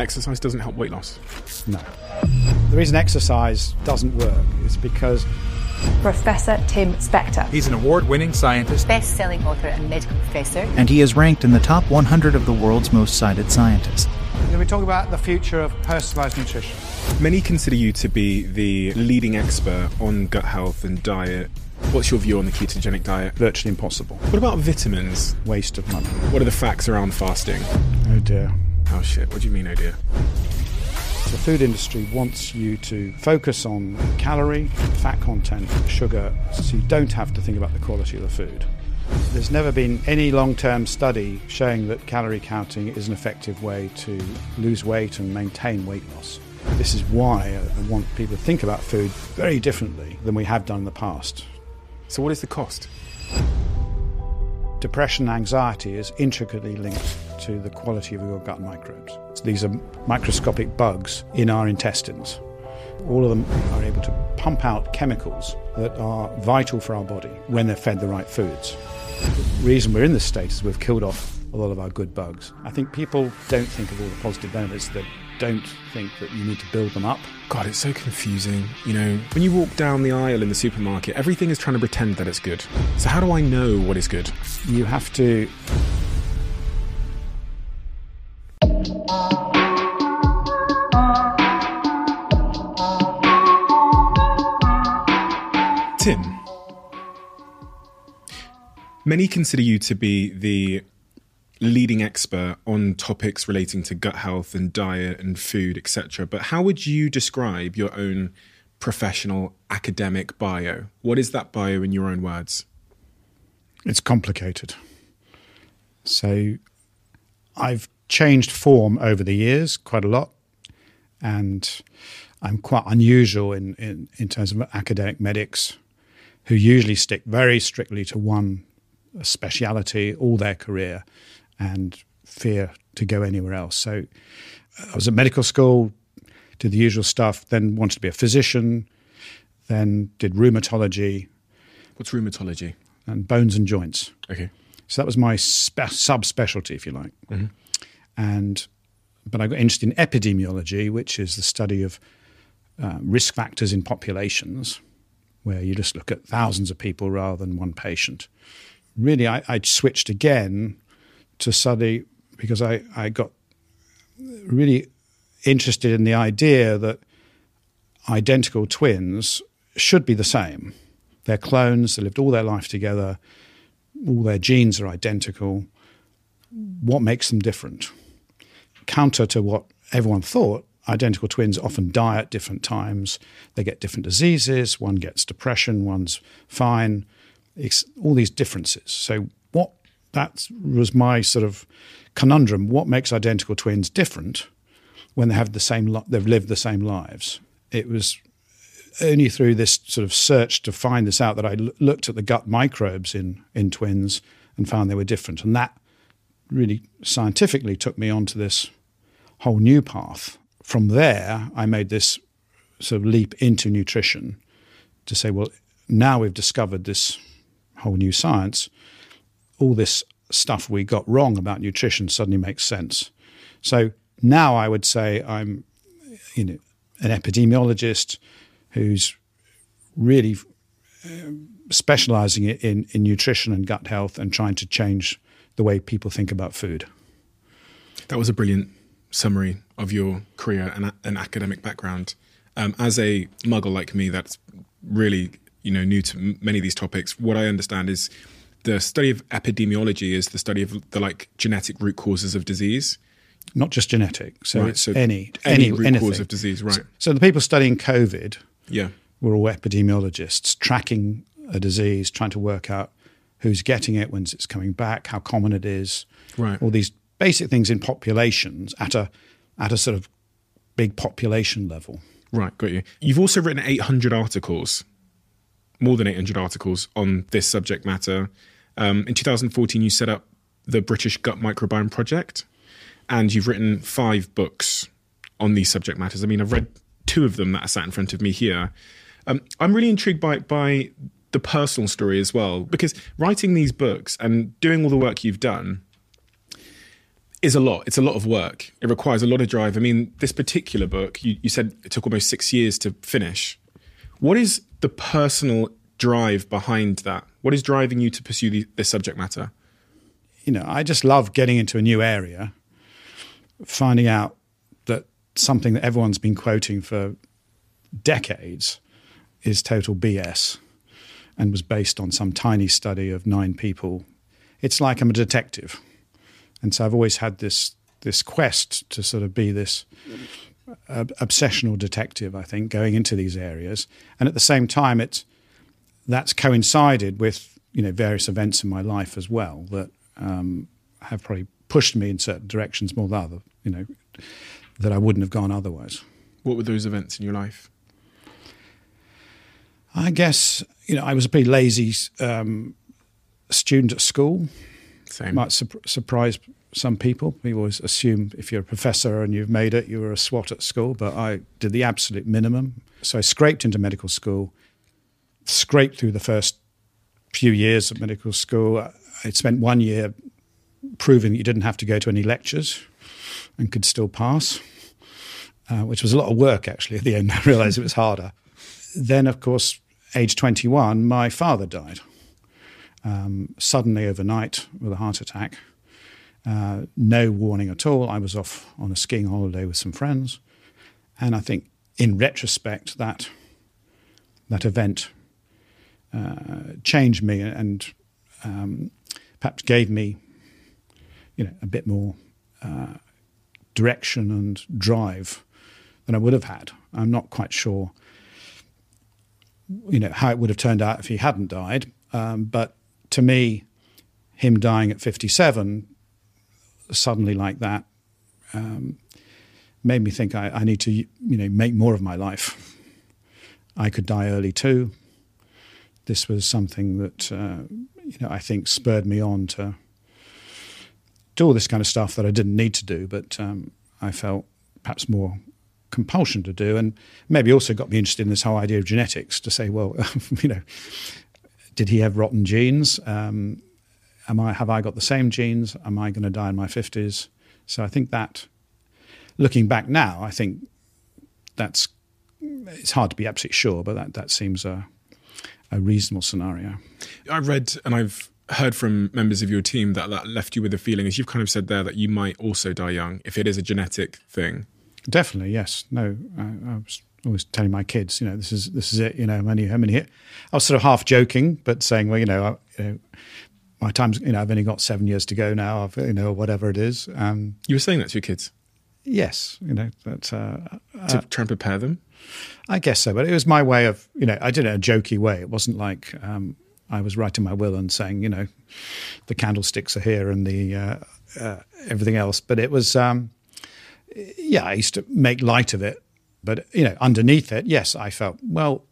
exercise doesn't help weight loss? No. The reason exercise doesn't work is because Professor Tim Spector. He's an award winning scientist, best selling author and medical professor. And he is ranked in the top 100 of the world's most cited scientists. we talk about the future of personalized nutrition. Many consider you to be the leading expert on gut health and diet. What's your view on the ketogenic diet? Virtually impossible. What about vitamins? Waste of money. What are the facts around fasting? Oh dear. Oh shit, what do you mean, oh dear? The food industry wants you to focus on calorie, fat content, sugar, so you don't have to think about the quality of the food. There's never been any long term study showing that calorie counting is an effective way to lose weight and maintain weight loss. This is why I want people to think about food very differently than we have done in the past. So, what is the cost? Depression and anxiety is intricately linked to the quality of your gut microbes. So these are microscopic bugs in our intestines. All of them are able to pump out chemicals that are vital for our body when they're fed the right foods. The reason we're in this state is we've killed off a lot of our good bugs. I think people don't think of all the positive benefits. They don't think that you need to build them up. God, it's so confusing. You know, when you walk down the aisle in the supermarket, everything is trying to pretend that it's good. So, how do I know what is good? You have to Tim, many consider you to be the leading expert on topics relating to gut health and diet and food, etc. But how would you describe your own professional academic bio? What is that bio in your own words? It's complicated. So I've changed form over the years quite a lot. And I'm quite unusual in, in, in terms of academic medics who usually stick very strictly to one speciality all their career and fear to go anywhere else. So I was at medical school, did the usual stuff, then wanted to be a physician, then did rheumatology. What's rheumatology? And bones and joints. Okay. So that was my spe- subspecialty, if you like. Mm-hmm. And but I got interested in epidemiology, which is the study of uh, risk factors in populations where you just look at thousands of people rather than one patient. Really, I, I switched again to study because I, I got really interested in the idea that identical twins should be the same. They're clones, they lived all their life together, all their genes are identical. What makes them different? Counter to what everyone thought, identical twins often die at different times. They get different diseases. One gets depression, one's fine. It's all these differences. So, what that was my sort of conundrum. What makes identical twins different when they have the same, they've lived the same lives? It was only through this sort of search to find this out that I l- looked at the gut microbes in in twins and found they were different, and that really scientifically took me onto this whole new path from there, I made this sort of leap into nutrition to say, well, now we've discovered this whole new science. All this stuff we got wrong about nutrition suddenly makes sense. So now I would say I'm, you know, an epidemiologist who's really uh, specializing in, in nutrition and gut health and trying to change the way people think about food. That was a brilliant summary of your career and an academic background. Um, as a muggle like me, that's really you know new to many of these topics. What I understand is the study of epidemiology is the study of the like genetic root causes of disease. Not just genetic, so right, so any any, any root anything. cause of disease, right? So, so the people studying COVID, yeah, were all epidemiologists tracking a disease, trying to work out who's getting it, when's it's coming back, how common it is, right? All these basic things in populations at a at a sort of big population level. Right, got you. You've also written 800 articles, more than 800 articles on this subject matter. Um, in 2014, you set up the British Gut Microbiome Project, and you've written five books on these subject matters. I mean, I've read two of them that are sat in front of me here. Um, I'm really intrigued by by the personal story as well, because writing these books and doing all the work you've done is a lot. It's a lot of work. It requires a lot of drive. I mean, this particular book, you, you said it took almost six years to finish. What is the personal drive behind that? What is driving you to pursue the, this subject matter? You know, I just love getting into a new area, finding out that something that everyone's been quoting for decades is total BS and was based on some tiny study of nine people. It's like I'm a detective. And so I've always had this this quest to sort of be this uh, obsessional detective, I think, going into these areas. And at the same time, it's that's coincided with you know various events in my life as well that um, have probably pushed me in certain directions more than other, you know, that I wouldn't have gone otherwise. What were those events in your life? I guess you know I was a pretty lazy um, student at school. Same. Might su- surprise some people. We always assume if you're a professor and you've made it, you were a swot at school. But I did the absolute minimum. So I scraped into medical school, scraped through the first few years of medical school. I spent one year proving that you didn't have to go to any lectures and could still pass, uh, which was a lot of work actually. At the end, I realised it was harder. Then, of course, age 21, my father died um, suddenly overnight with a heart attack. Uh, no warning at all. I was off on a skiing holiday with some friends, and I think, in retrospect, that that event uh, changed me and um, perhaps gave me, you know, a bit more uh, direction and drive than I would have had. I'm not quite sure, you know, how it would have turned out if he hadn't died, um, but to me, him dying at 57, suddenly like that, um, made me think I, I, need to, you know, make more of my life. I could die early too. This was something that, uh, you know, I think spurred me on to do all this kind of stuff that I didn't need to do, but um, I felt perhaps more compulsion to do, and maybe also got me interested in this whole idea of genetics to say, well, you know, did he have rotten genes? Um, am I have I got the same genes? Am I going to die in my fifties? So I think that, looking back now, I think that's it's hard to be absolutely sure, but that that seems a a reasonable scenario. I've read and I've heard from members of your team that that left you with a feeling, as you've kind of said there, that you might also die young if it is a genetic thing. Definitely, yes. No, I, I was always telling my kids, you know, this is this is it. You know, how many how many? I was sort of half joking, but saying, well, you know, I, you know my time's, you know, I've only got seven years to go now. I've, you know, whatever it is. Um, you were saying that to your kids. Yes, you know, but uh, to uh, try and prepare them. I guess so, but it was my way of, you know, I did it in a jokey way. It wasn't like um, I was writing my will and saying, you know, the candlesticks are here and the uh, uh everything else. But it was, um, yeah, I used to make light of it but you know, underneath it, yes, I felt well.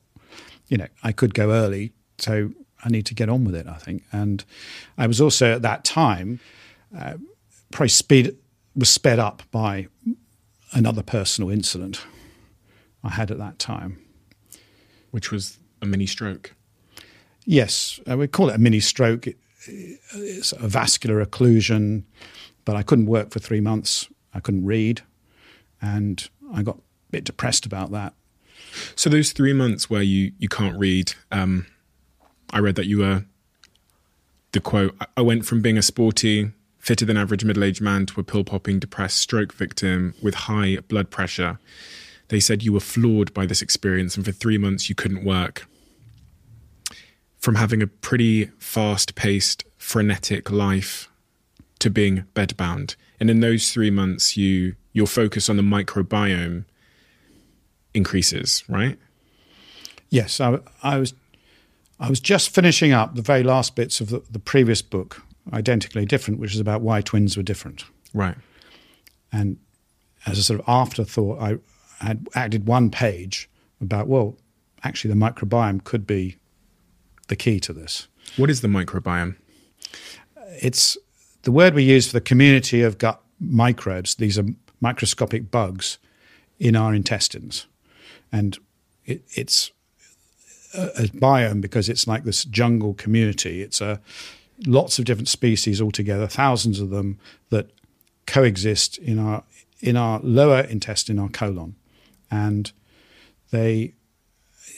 You know, I could go early, so I need to get on with it. I think, and I was also at that time uh, probably speed was sped up by another personal incident I had at that time, which was a mini stroke. Yes, uh, we call it a mini stroke. It, it's a vascular occlusion, but I couldn't work for three months. I couldn't read, and I got bit depressed about that. So those three months where you you can't read, um, I read that you were the quote. I went from being a sporty, fitter than average middle aged man to a pill popping, depressed stroke victim with high blood pressure. They said you were floored by this experience, and for three months you couldn't work. From having a pretty fast paced, frenetic life to being bedbound. And in those three months, you your focus on the microbiome increases, right? Yes, I, I was I was just finishing up the very last bits of the, the, previous book, Identically Different, which is about why twins were different. Right. And as a sort of afterthought, I had added one page about, well, actually, the microbiome could be the key to this. What is the microbiome? It's the word we use for the community of gut microbes. These are microscopic bugs in our intestines and it, it's a, a, biome because it's like this jungle community. It's a lots of different species all together, thousands of them that coexist in our in our lower intestine, our colon, and they.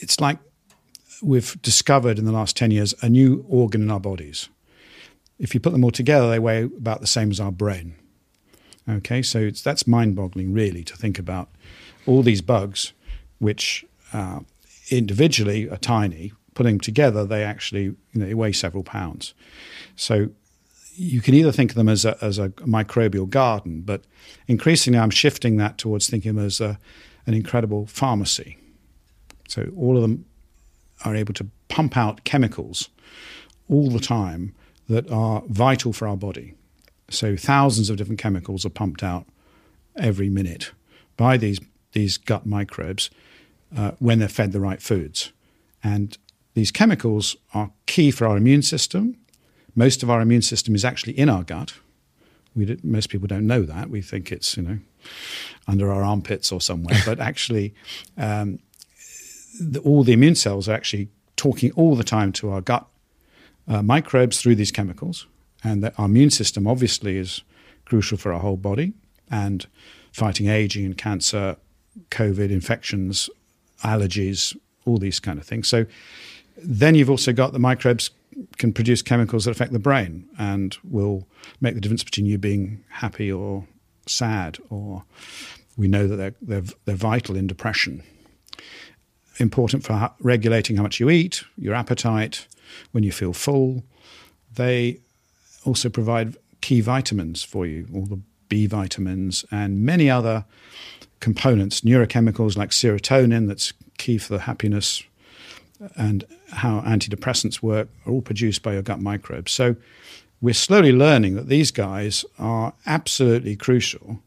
It's like we've discovered in the last ten years a new organ in our bodies. If you put them all together, they weigh about the same as our brain. Okay, so that's mind-boggling, really, to think about all these bugs, which uh, individually are tiny. Putting them together, they actually you know, they weigh several pounds. So you can either think of them as a, as a microbial garden, but increasingly I'm shifting that towards thinking of them as a, an incredible pharmacy. So all of them are able to pump out chemicals all the time that are vital for our body. So thousands of different chemicals are pumped out every minute by these these gut microbes uh, when they're fed the right foods, and these chemicals are key for our immune system. Most of our immune system is actually in our gut. We most people don't know that. We think it's you know under our armpits or somewhere, but actually, um, the, all the immune cells are actually talking all the time to our gut uh, microbes through these chemicals and that our immune system obviously is crucial for our whole body and fighting aging and cancer, COVID infections, allergies, all these kind of things. So then you've also got the microbes can produce chemicals that affect the brain and will make the difference between you being happy or sad or we know that they're, they're, they're vital in depression. Important for regulating how much you eat, your appetite, when you feel full. They also provide key vitamins for you, all the B vitamins and many other components, neurochemicals like serotonin, that's key for the happiness, and how antidepressants work, are all produced by your gut microbes. So we're slowly learning that these guys are absolutely crucial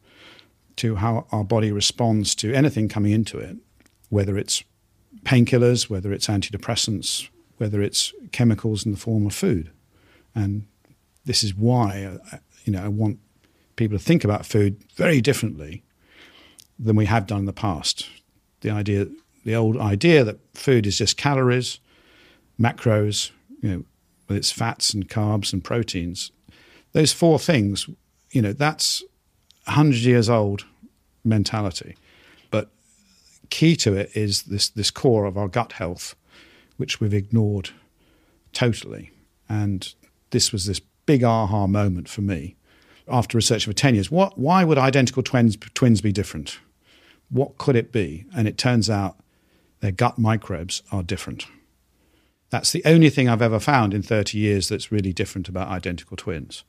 to how our body responds to anything coming into it, whether it's painkillers, whether it's antidepressants, whether it's chemicals in the form of food. And this is why uh, you know I want people to think about food very differently than we have done in the past. The idea, the old idea that food is just calories, macros, you know, with its fats and carbs and proteins. Those four things, you know, that's a hundred years old mentality. But key to it is this this core of our gut health, which we've ignored totally. And this was this big aha moment for me after research for 10 years. What, why would identical twins, twins be different? What could it be? And it turns out their gut microbes are different. That's the only thing I've ever found in 30 years that's really different about identical twins.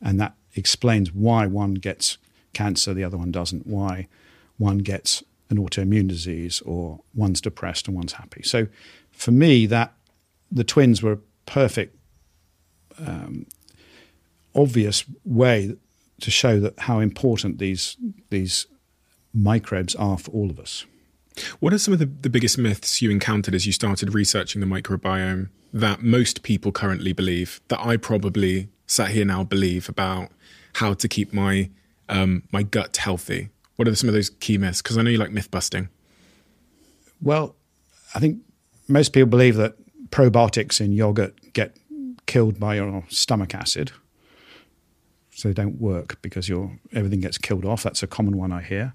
And that explains why one gets cancer, the other one doesn't, why one gets an autoimmune disease or one's depressed and one's happy. So for me, that the twins were perfect um, obvious way to show that how important these these microbes are for all of us. What are some of the, the biggest myths you encountered as you started researching the microbiome that most people currently believe, that I probably sat here now believe about how to keep my um, my gut healthy? What are some of those key myths? Because I know you like myth busting. Well, I think most people believe that probiotics in yogurt get killed by your stomach acid so they don't work because your everything gets killed off. That's a common one I hear.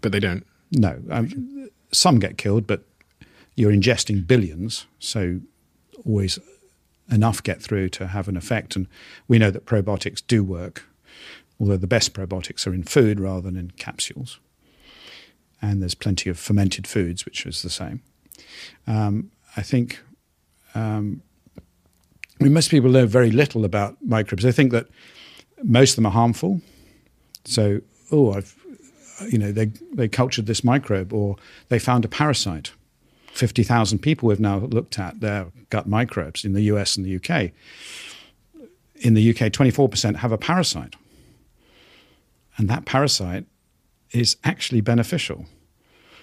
But they don't. No, um, some get killed, but you're ingesting billions, so always enough get through to have an effect. And we know that probiotics do work, although the best probiotics are in food rather than in capsules. And there's plenty of fermented foods, which is the same. Um, I think um, I mean, most people know very little about microbes. They think that most of them are harmful. So, oh, I've, you know, they they cultured this microbe, or they found a parasite. Fifty thousand people have now looked at their gut microbes in the US and the UK. In the UK, twenty four percent have a parasite, and that parasite is actually beneficial.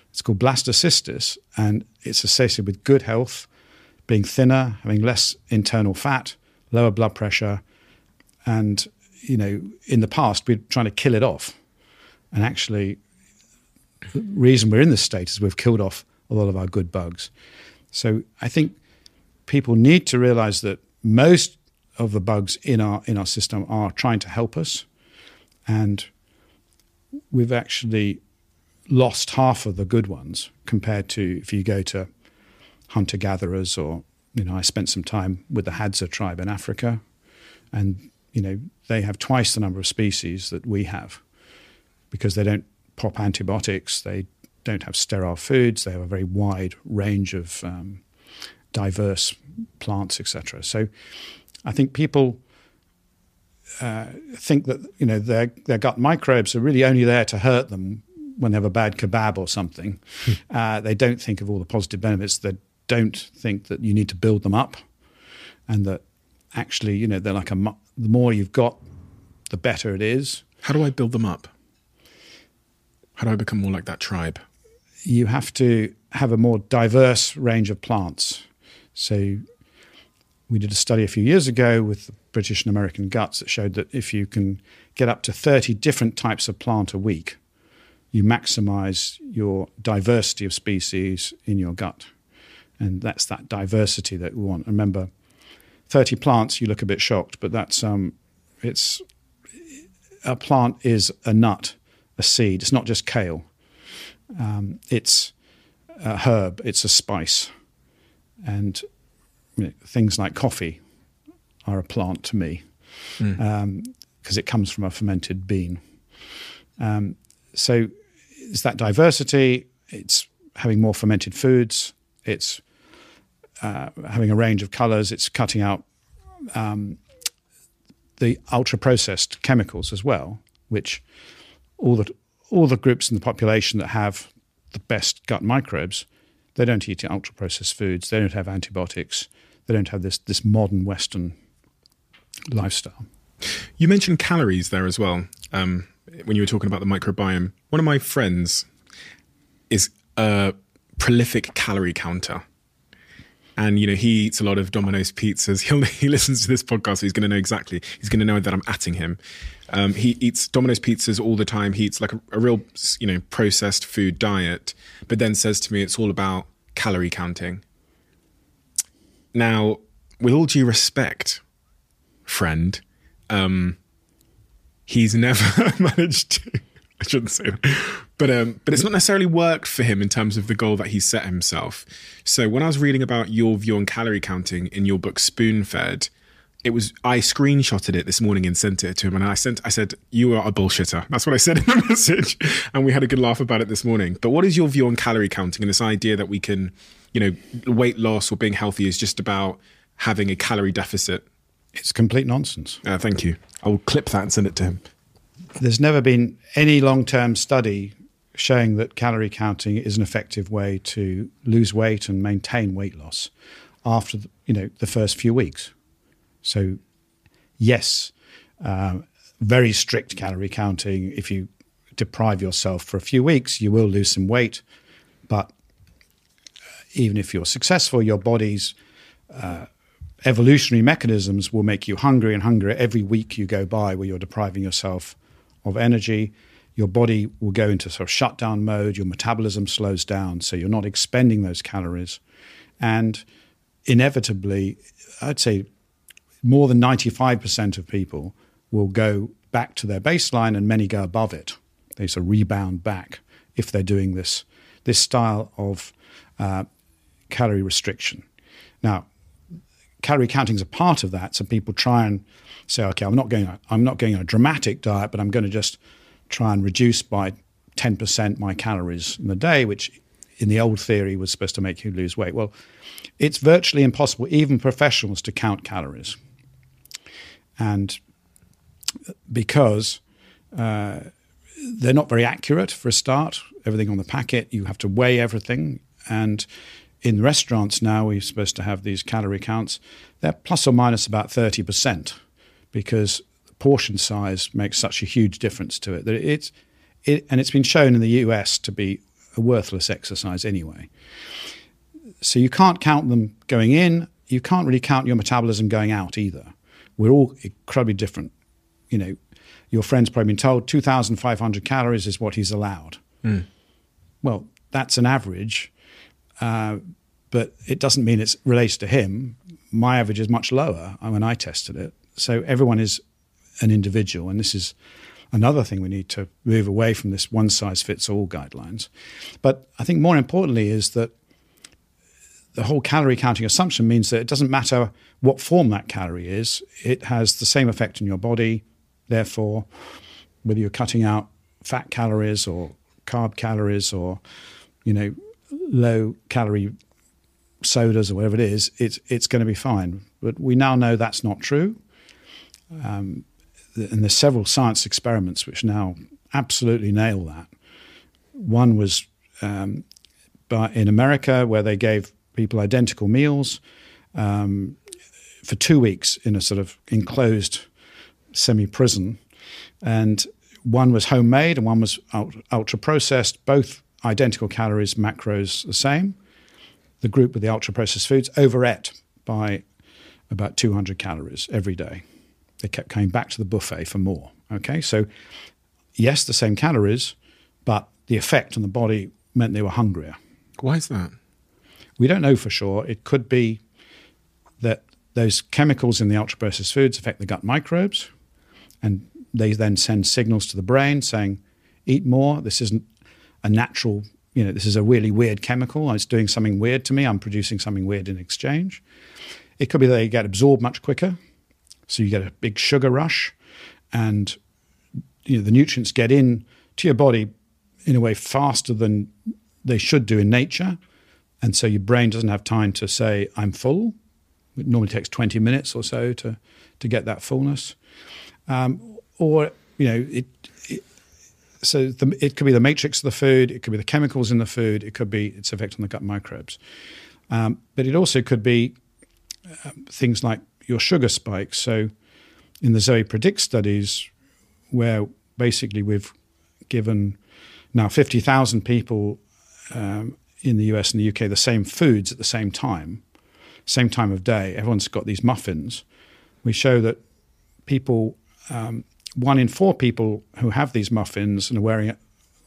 It's called blastocystis, and it's associated with good health, being thinner, having less internal fat, lower blood pressure, and you know, in the past, we're trying to kill it off. And actually, the reason we're in this state is we've killed off a lot of our good bugs. So I think people need to realize that most of the bugs in our in our system are trying to help us, and we've actually lost half of the good ones compared to if you go to hunter gatherers or you know I spent some time with the Hadza tribe in Africa, and you know they have twice the number of species that we have because they don't pop antibiotics, they don't have sterile foods, they have a very wide range of um, diverse plants, etc. So I think people uh, think that you know their their gut microbes are really only there to hurt them when they have a bad kebab or something. uh, they don't think of all the positive benefits. They don't think that you need to build them up, and that actually you know they're like a the more you've got, the better it is. How do I build them up? How do I become more like that tribe? You have to have a more diverse range of plants. So we did a study a few years ago with the British and American guts that showed that if you can get up to 30 different types of plant a week, you maximize your diversity of species in your gut. And that's that diversity that we want. Remember, 30 plants, you look a bit shocked, but that's um, it's a plant is a nut, a seed. It's not just kale. Um, it's a herb. It's a spice, and you know, things like coffee are a plant to me because um, it comes from a fermented bean. Um, so it's that diversity. It's having more fermented foods. It's uh, having a range of colors. It's cutting out um, the ultra processed chemicals as well, which all the all the groups in the population that have the best gut microbes, they don't eat ultra processed foods. They don't have antibiotics. They don't have this this modern Western lifestyle. You mentioned calories there as well um, when you were talking about the microbiome. One of my friends is a prolific calorie counter. And you know he eats a lot of Domino's pizzas. He'll, he listens to this podcast, so he's going to know exactly. He's going to know that I'm atting him. Um, he eats Domino's pizzas all the time. He eats like a, a real, you know, processed food diet. But then says to me, it's all about calorie counting. Now, with all due respect, friend, um, he's never managed to. Shouldn't say that, but um, but it's not necessarily worked for him in terms of the goal that he set himself. So when I was reading about your view on calorie counting in your book Spoon Fed, it was I screenshotted it this morning and sent it to him, and I sent I said you are a bullshitter. That's what I said in the message, and we had a good laugh about it this morning. But what is your view on calorie counting and this idea that we can, you know, weight loss or being healthy is just about having a calorie deficit? It's complete nonsense. Uh, thank you. I will clip that and send it to him. There's never been any long term study showing that calorie counting is an effective way to lose weight and maintain weight loss after the, you know the first few weeks. So, yes, uh, very strict calorie counting. If you deprive yourself for a few weeks, you will lose some weight. But uh, even if you're successful, your body's uh, evolutionary mechanisms will make you hungry and hungrier every week you go by where you're depriving yourself of energy. Your body will go into sort of shutdown mode, your metabolism slows down, so you're not expending those calories. And inevitably, I'd say more than 95% of people will go back to their baseline and many go above it. They sort of rebound back if they're doing this, this style of uh, calorie restriction. Now, calorie counting is a part of that. So people try and say, okay, I'm not going, I'm not going on a dramatic diet, but I'm going to just try and reduce by 10% my calories in the day, which in the old theory was supposed to make you lose weight. Well, it's virtually impossible, even professionals, to count calories. And because uh, they're not very accurate for a start, everything on the packet, you have to weigh everything. And in restaurants now, we're supposed to have these calorie counts. They're plus or minus about 30% because portion size makes such a huge difference to it that it's, it, and it's been shown in the US to be a worthless exercise anyway. So you can't count them going in. You can't really count your metabolism going out either. We're all incredibly different. You know, your friend's probably been told 2,500 calories is what he's allowed. Mm. Well, that's an average, uh, but it doesn't mean it's related to him. My average is much lower when I tested it. So everyone is an individual, and this is another thing we need to move away from this one size fits all guidelines. But I think more importantly is that the whole calorie counting assumption means that it doesn't matter what form that calorie is, it has the same effect in your body. Therefore, whether you're cutting out fat calories or carb calories or, you know, low calorie sodas or whatever it is, it's, it's going to be fine. But we now know that's not true. Um, and there's several science experiments which now absolutely nail that. One was um, in America where they gave people identical meals um, for two weeks in a sort of enclosed semi prison. And one was homemade and one was ultra processed, both identical calories, macros the same. The group with the ultra processed foods overate by about 200 calories every day. They kept coming back to the buffet for more. Okay, so yes, the same calories, but the effect on the body meant they were hungrier. Why is that? We don't know for sure. It could be that those chemicals in the ultra processed foods affect the gut microbes, and they then send signals to the brain saying, eat more. This isn't a natural, you know, this is a really weird chemical. It's doing something weird to me. I'm producing something weird in exchange. It could be they get absorbed much quicker. So you get a big sugar rush, and you know, the nutrients get in to your body in a way faster than they should do in nature. And so your brain doesn't have time to say, I'm full. It normally takes 20 minutes or so to, to get that fullness. Um, or, you know, it, it so the, it could be the matrix of the food, it could be the chemicals in the food, it could be its effect on the gut microbes. Um, but it also could be uh, things like your sugar spikes. So in the Zoe Predict studies, where basically we've given now 50,000 people um, in the US and the UK the same foods at the same time, same time of day. Everyone's got these muffins. We show that people, um, one in four people who have these muffins and are wearing it,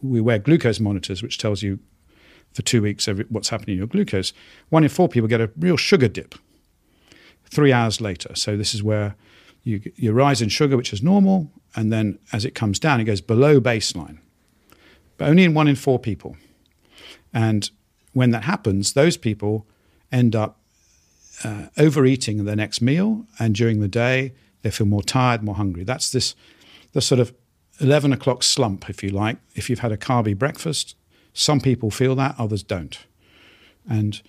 we wear glucose monitors, which tells you for two weeks every, what's happening in your glucose. One in four people get a real sugar dip three hours later. So this is where you, you rise in sugar, which is normal, and then as it comes down, it goes below baseline. But only in one in four people. And when that happens, those people end up uh, overeating their next meal, and during the day they feel more tired, more hungry. That's this the sort of eleven o'clock slump, if you like. If you've had a carby breakfast, some people feel that, others don't. And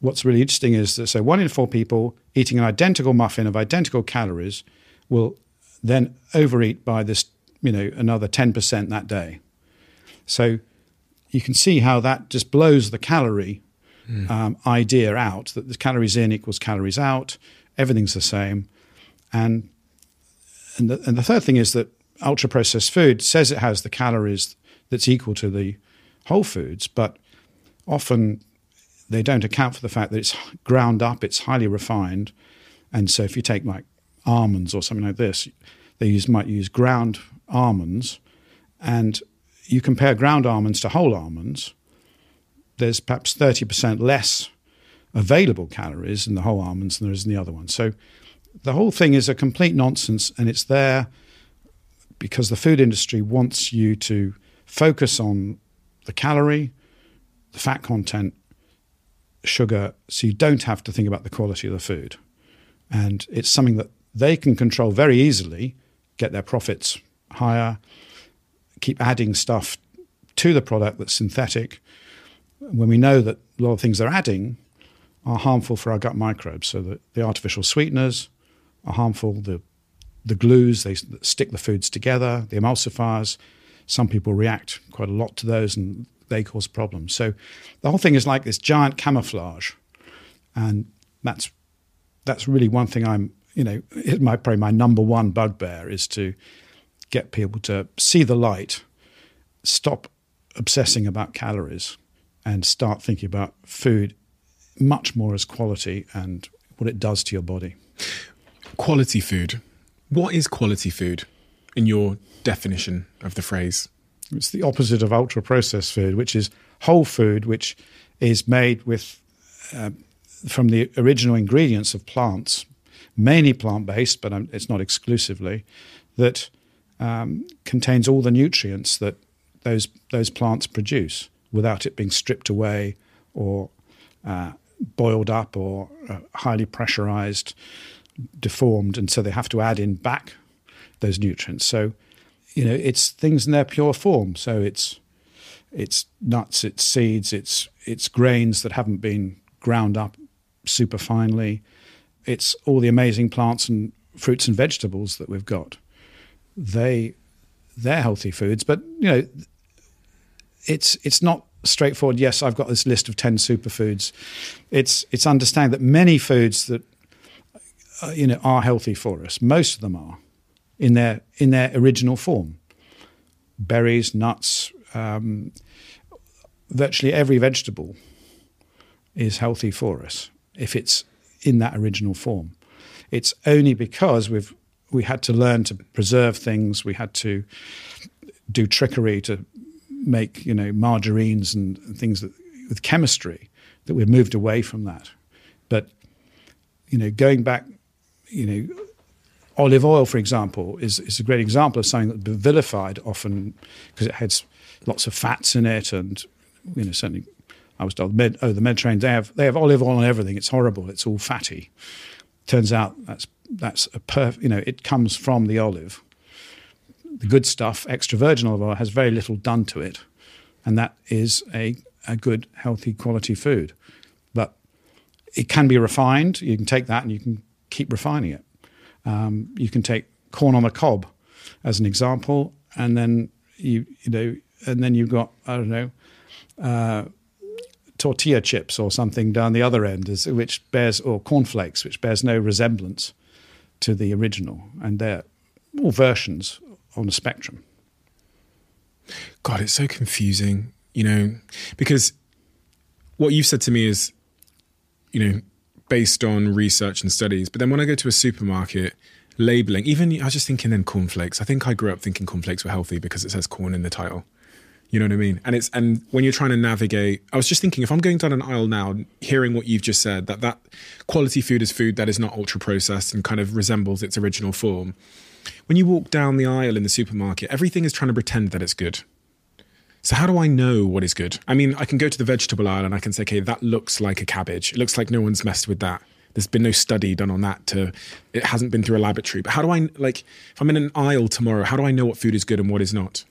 what's really interesting is that so one in four people eating an identical muffin of identical calories will then overeat by this, you know, another ten percent that day. So you can see how that just blows the calorie mm. um, idea out that the calories in equals calories out, everything's the same. And, and, the, and the third thing is that ultra processed food says it has the calories that's equal to the whole foods, but often they don't account for the fact that it's ground up, it's highly refined. And so if you take like almonds or something like this, they use, might use ground almonds and you compare ground almonds to whole almonds, there's perhaps 30% less available calories in the whole almonds than there is in the other one. So the whole thing is a complete nonsense, and it's there because the food industry wants you to focus on the calorie, the fat content, sugar, so you don't have to think about the quality of the food. And it's something that they can control very easily, get their profits higher, keep adding stuff to the product that's synthetic when we know that a lot of things they're adding are harmful for our gut microbes. So the, the artificial sweeteners are harmful, the, the glues, they stick the foods together, the emulsifiers, some people react quite a lot to those and they cause problems. So the whole thing is like this giant camouflage. And that's that's really one thing I'm, you know, my probably my number one bugbear is to get people to see the light, stop obsessing about calories, and start thinking about food much more as quality and what it does to your body. Quality food. What is quality food in your definition of the phrase? It's the opposite of ultra processed food, which is whole food, which is made with uh, from the original ingredients of plants, mainly plant based, but um, it's not exclusively. That um, contains all the nutrients that those those plants produce without it being stripped away or uh, boiled up or uh, highly pressurized, deformed, and so they have to add in back those nutrients. So, you know, it's things in their pure form. So it's it's nuts, it's seeds, it's it's grains that haven't been ground up super finely. It's all the amazing plants and fruits and vegetables that we've got. They they're healthy foods, but you know, it's it's not straightforward. Yes, I've got this list of ten superfoods. It's it's understanding that many foods that uh, you know are healthy for us. Most of them are in their in their original form. Berries, nuts, um, virtually every vegetable is healthy for us if it's in that original form. It's only because we've we had to learn to preserve things. We had to do trickery to make you know margarines and, things that, with chemistry that we've moved away from that. But you know, going back, you know, olive oil, for example, is, is a great example of something that's vilified often because it has lots of fats in it, and you know, certainly I was told, Med, oh, the Mediterranean they have they have olive oil and everything. It's horrible. It's all fatty. Turns out that's that's a perf, you know, it comes from the olive. The good stuff, extra virgin olive oil, has very little done to it, and that is a a good, healthy, quality food. But it can be refined. You can take that and you can keep refining it. Um, you can take corn on the cob as an example, and then you you know, and then you've got I don't know. Uh, tortilla chips or something down the other end, is, which bears or cornflakes, which bears no resemblance to the original, and they're all versions on the spectrum. God, it's so confusing, you know, because what you've said to me is, you know, based on research and studies. But then when I go to a supermarket, labeling, even I was just thinking then cornflakes. I think I grew up thinking cornflakes were healthy because it says corn in the title. You know what I mean? And it's and when you're trying to navigate, I was just thinking if I'm going down an aisle now, hearing what you've just said, that that quality food is food that is not ultra processed and kind of resembles its original form. When you walk down the aisle in the supermarket, everything is trying to pretend that it's good. So how do I know what is good? I mean, I can go to the vegetable aisle and I can say, okay, that looks like a cabbage. It looks like no one's messed with that. There's been no study done on that to it hasn't been through a laboratory. But how do I like if I'm in an aisle tomorrow, how do I know what food is good and what is not?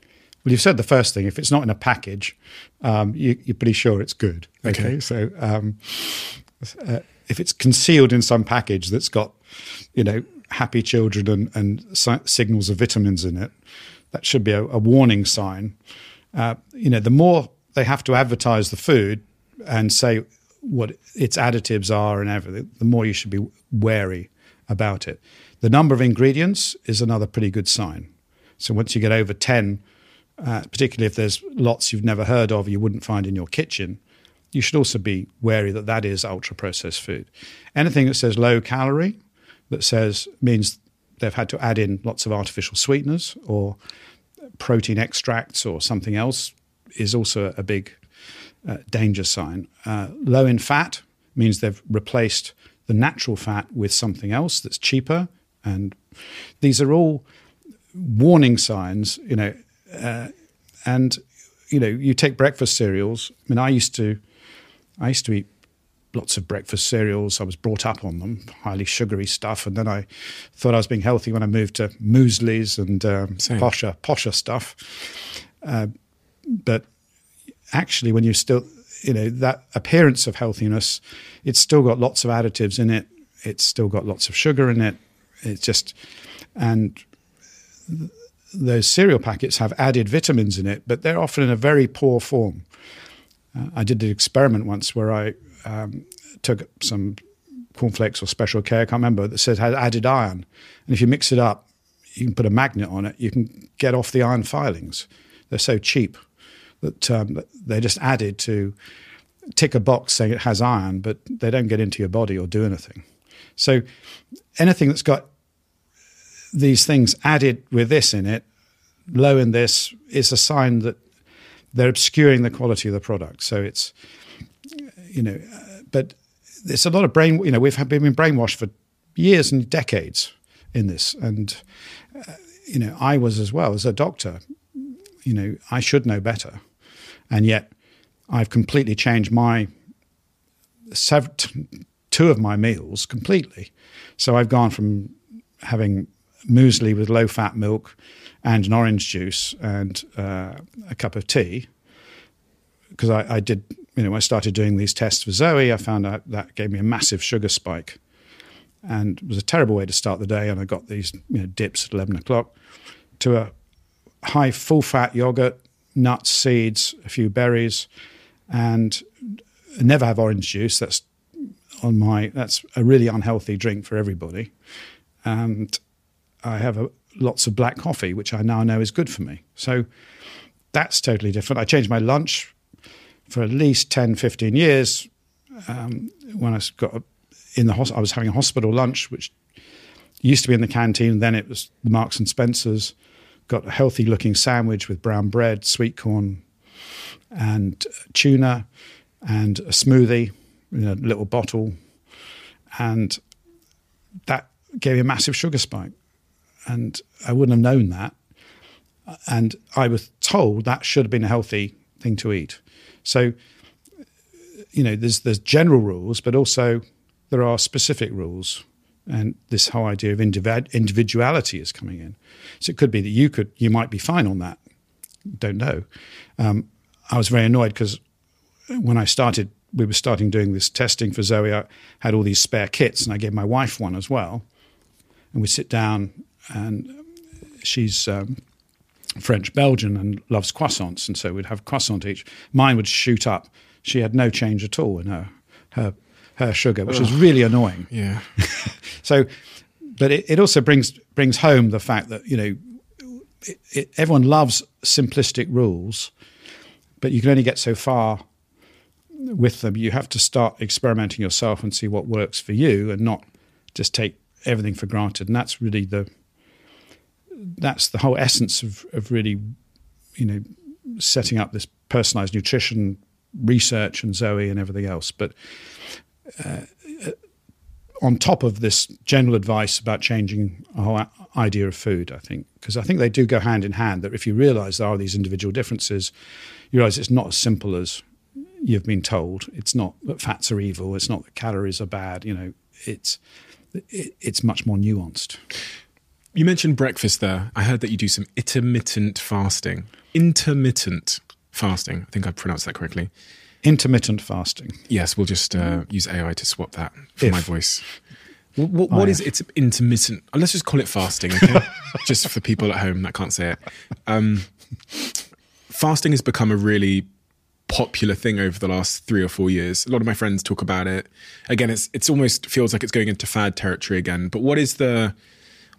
Well, you've said the first thing. If it's not in a package, um, you, are pretty sure it's good. Okay, Okay. so um, uh, if it's concealed in some package that's got, you know, happy children and, and si- signals of vitamins in it, that should be a, a warning sign. Uh, you know, the more they have to advertise the food and say what its additives are and everything, the more you should be wary about it. The number of ingredients is another pretty good sign. So once you get over 10, uh, particularly if there's lots you've never heard of, you wouldn't find in your kitchen, you should also be wary that that is ultra processed food. Anything that says low calorie, that says means they've had to add in lots of artificial sweeteners or protein extracts or something else, is also a big uh, danger sign. Uh, low in fat means they've replaced the natural fat with something else that's cheaper, and these are all warning signs. You know, uh, and you know, you take breakfast cereals. I mean, I used to, I used to eat lots of breakfast cereals. I was brought up on them, highly sugary stuff, and then I thought I was being healthy when I moved to mueslis and um, posher, posher stuff. Uh, but actually, when you still, you know, that appearance of healthiness, it's still got lots of additives in it. It's still got lots of sugar in it. It's just, and th- those cereal packets have added vitamins in it, but they're often in a very poor form. Uh, I did an experiment once where I um, took some cornflakes or Special K, I can't remember, that said had added iron. And if you mix it up, you can put a magnet on it, you can get off the iron filings. They're so cheap that um, they're just added to tick a box saying it has iron, but they don't get into your body or do anything. So anything that's got these things added with this in it, low in this, is a sign that they're obscuring the quality of the product. So it's, you know, but there's a lot of brain, you know, we've been brainwashed for years and decades in this. And, uh, you know, I was as well as a doctor. You know, I should know better, and yet I've completely changed my sev- two of my meals completely. So I've gone from having muesli with low fat milk and an orange juice and uh, a cup of tea because I, I did you know, I started doing these tests for Zoe, I found out that gave me a massive sugar spike. And it was a terrible way to start the day. And I got these you know, dips at 11 o'clock to a high full fat yogurt, nuts, seeds, a few berries, and never have orange juice. That's on my, that's a really unhealthy drink for everybody. And I have a, lots of black coffee, which I now know is good for me. So that's totally different. I changed my lunch for at least 10, 15 years, um, when I got in the hospital, I was having a hospital lunch, which used to be in the canteen. Then it was the Marks and Spencers. Got a healthy looking sandwich with brown bread, sweet corn, and tuna, and a smoothie in a little bottle. And that gave me a massive sugar spike. And I wouldn't have known that. And I was told that should have been a healthy thing to eat. So, you know, there's there's general rules, but also there are specific rules, and this whole idea of individuality is coming in. So it could be that you could you might be fine on that. Don't know. Um, I was very annoyed because when I started, we were starting doing this testing for Zoe. I had all these spare kits, and I gave my wife one as well. And we sit down, and she's um, French Belgian and loves croissants, and so we'd have croissant each. Mine would shoot up. She had no change at all in her her her sugar, which was really annoying. Yeah. So, but it, it also brings brings home the fact that you know it, it, everyone loves simplistic rules, but you can only get so far with them. You have to start experimenting yourself and see what works for you, and not just take everything for granted. And that's really the that's the whole essence of, of really, you know, setting up this personalized nutrition research and Zoe and everything else. But uh, on top of this general advice about changing a whole idea of food, I think, because I think they do go hand in hand. That if you realize there are these individual differences, you realize it's not as simple as you've been told. It's not that fats are evil. It's not that calories are bad. You know, it's it, it's much more nuanced. You mentioned breakfast there. I heard that you do some intermittent fasting. Intermittent fasting. I think I pronounced that correctly. Intermittent fasting. Yes, we'll just uh, use AI to swap that for If. my voice. What, what Oh, is it's intermittent? uh, Let's just call it fasting, okay? just for people at home that can't say it. Um, fasting has become a really popular thing over the last three or four years. A lot of my friends talk about it. Again, it's it's almost feels like it's going into fad territory again. But what is the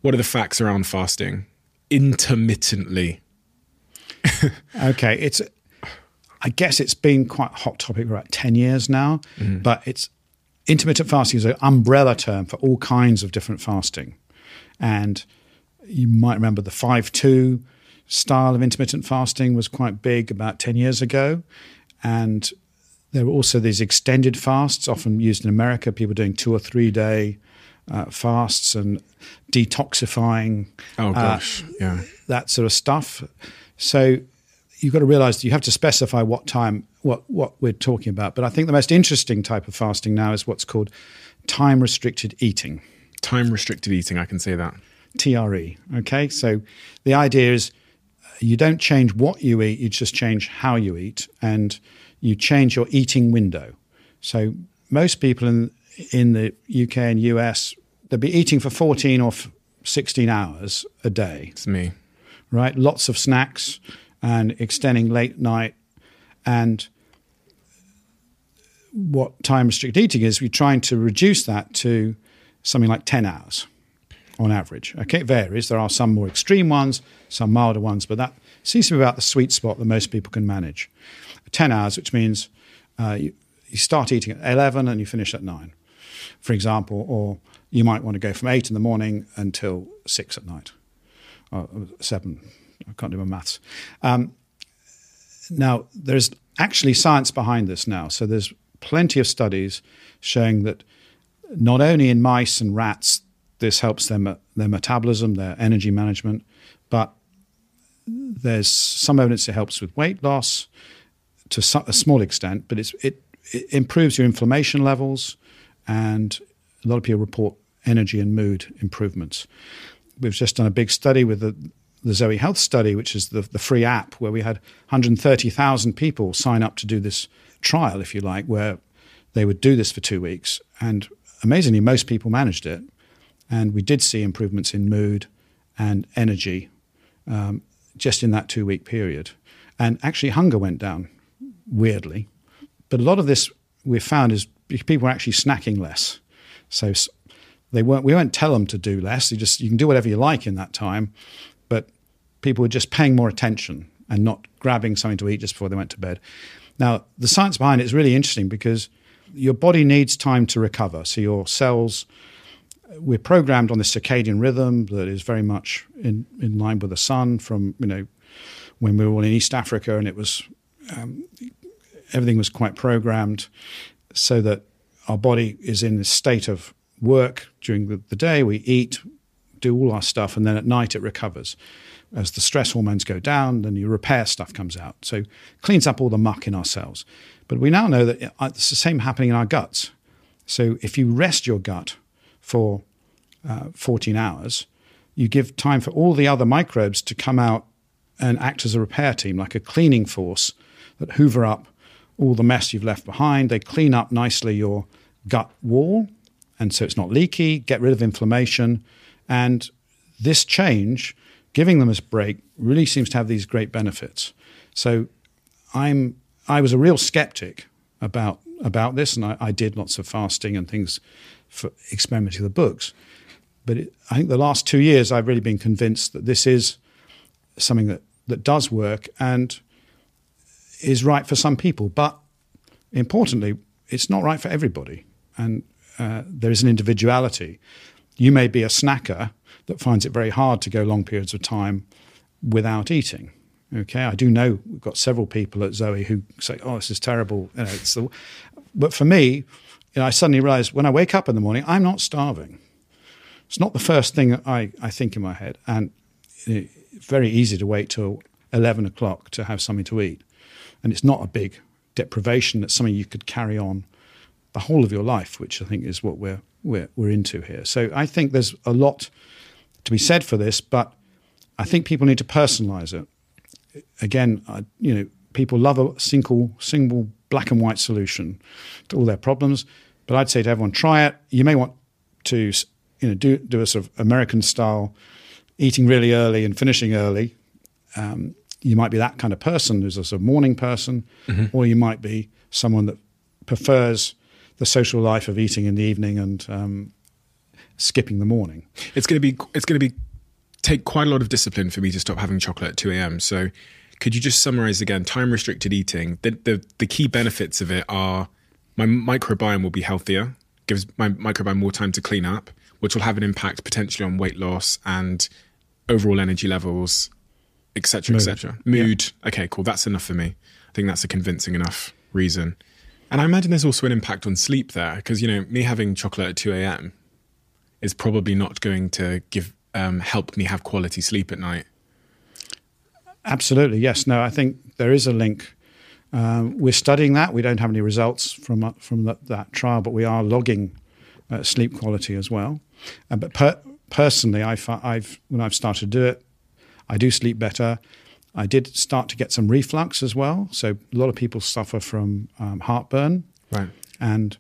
what are the facts around fasting intermittently? Okay, it's. I guess it's been quite a hot topic for about ten years now, mm-hmm. but it's intermittent fasting is an umbrella term for all kinds of different fasting, and you might remember the five two style of intermittent fasting was quite big about ten years ago, and there were also these extended fasts, often used in America. People doing two or three day uh, fasts and detoxifying Oh gosh, yeah. that sort of stuff. So you've got to realize that you have to specify what time, what, what we're talking about. But I think the most interesting type of fasting now is what's called time restricted eating, Time restricted eating, I can say that. TRE. Okay. So the idea is you don't change what you eat, you just change how you eat and you change your eating window. So most people in, in the UK and US, they'll be eating for 14 or 16 hours a day. It's me. right? Lots of snacks and extending late night. And what time restricted eating is, we're trying to reduce that to something like 10 hours on average. Okay, it varies. There are some more extreme ones, some milder ones, but that seems to be about the sweet spot that most people can manage. 10 hours, which means uh, you, you start eating at 11 and you finish at 9, for example, or you might want to go from 8 in the morning until 6 at night or seven. I can't do my maths. Um, now, there's actually science behind this now. So there's plenty of studies showing that not only in mice and rats this helps them their metabolism, their energy management, but there's some evidence it helps with weight loss to a small extent, but it, it improves your inflammation levels, and a lot of people report energy and mood improvements. We've just done a big study with the, the Zoe Health study, which is the, the free app, where we had 130,000 people sign up to do this trial, if you like, where they would do this for two weeks. And amazingly, most people managed it. And we did see improvements in mood and energy um, just in that two week period. And actually, hunger went down weirdly. But a lot of this we've found is people were actually snacking less. So they weren't, we won't tell them to do less. You just you can do whatever you like in that time, but people were just paying more attention and not grabbing something to eat just before they went to bed. Now, the science behind it is really interesting because your body needs time to recover. So your cells, we're programmed on this circadian rhythm that is very much in, in line with the sun from, you know, when we were all in East Africa and it was, um, everything was quite programmed so that our body is in this state of work during the, the day. We eat, do all our stuff, and then at night it recovers. As the stress hormones go down, then your repair stuff comes out. So cleans up all the muck in our cells. But we now know that it's the same happening in our guts. So if you rest your gut for uh, 14 hours, you give time for all the other microbes to come out and act as a repair team, like a cleaning force that hoover up all the mess you've left behind. They clean up nicely your gut wall, and so it's not leaky, get rid of inflammation. And this change, giving them a break, really seems to have these great benefits. So I'm I was a real skeptic about about this, and I, I did lots of fasting and things for experimenting with the books. But it, I think the last two years, I've really been convinced that this is something that, that does work and is right for some people. But importantly, it's not right for everybody. And uh, there is an individuality. You may be a snacker that finds it very hard to go long periods of time without eating. Okay, I do know we've got several people at Zoe who say, "Oh, this is terrible." You know, the, but for me, you know, I suddenly realised when I wake up in the morning, I'm not starving. It's not the first thing I, I think in my head, and it's very easy to wait till eleven o'clock to have something to eat, and it's not a big deprivation. It's something you could carry on the whole of your life, which I think is what we're we're, we're into here. So I think there's a lot to be said for this, but I think people need to personalize it again, I, you know, people love a single, single black and white solution to all their problems. But I'd say to everyone, try it. You may want to, you know, do do a sort of American style, eating really early and finishing early. Um, you might be that kind of person who's a sort of morning person, mm-hmm. or you might be someone that prefers the social life of eating in the evening and um, skipping the morning. It's going to be it's going to be take quite a lot of discipline for me to stop having chocolate at 2 a.m. So could you just summarize again time restricted eating? The, the, the key benefits of it are my microbiome will be healthier, gives my microbiome more time to clean up, which will have an impact potentially on weight loss and overall energy levels, etc., etc. Mood. Yeah. Okay, cool. That's enough for me. I think that's a convincing enough reason. And I imagine there's also an impact on sleep there because you know me having chocolate at 2 a.m. is probably not going to give um, help me have quality sleep at night. Absolutely, yes. No, I think there is a link. Um, we're studying that. We don't have any results from uh, from that, that trial, but we are logging uh, sleep quality as well. Uh, but per- personally, I've, I've when I've started to do it, I do sleep better. I did start to get some reflux as well. So a lot of people suffer from um, heartburn, right? And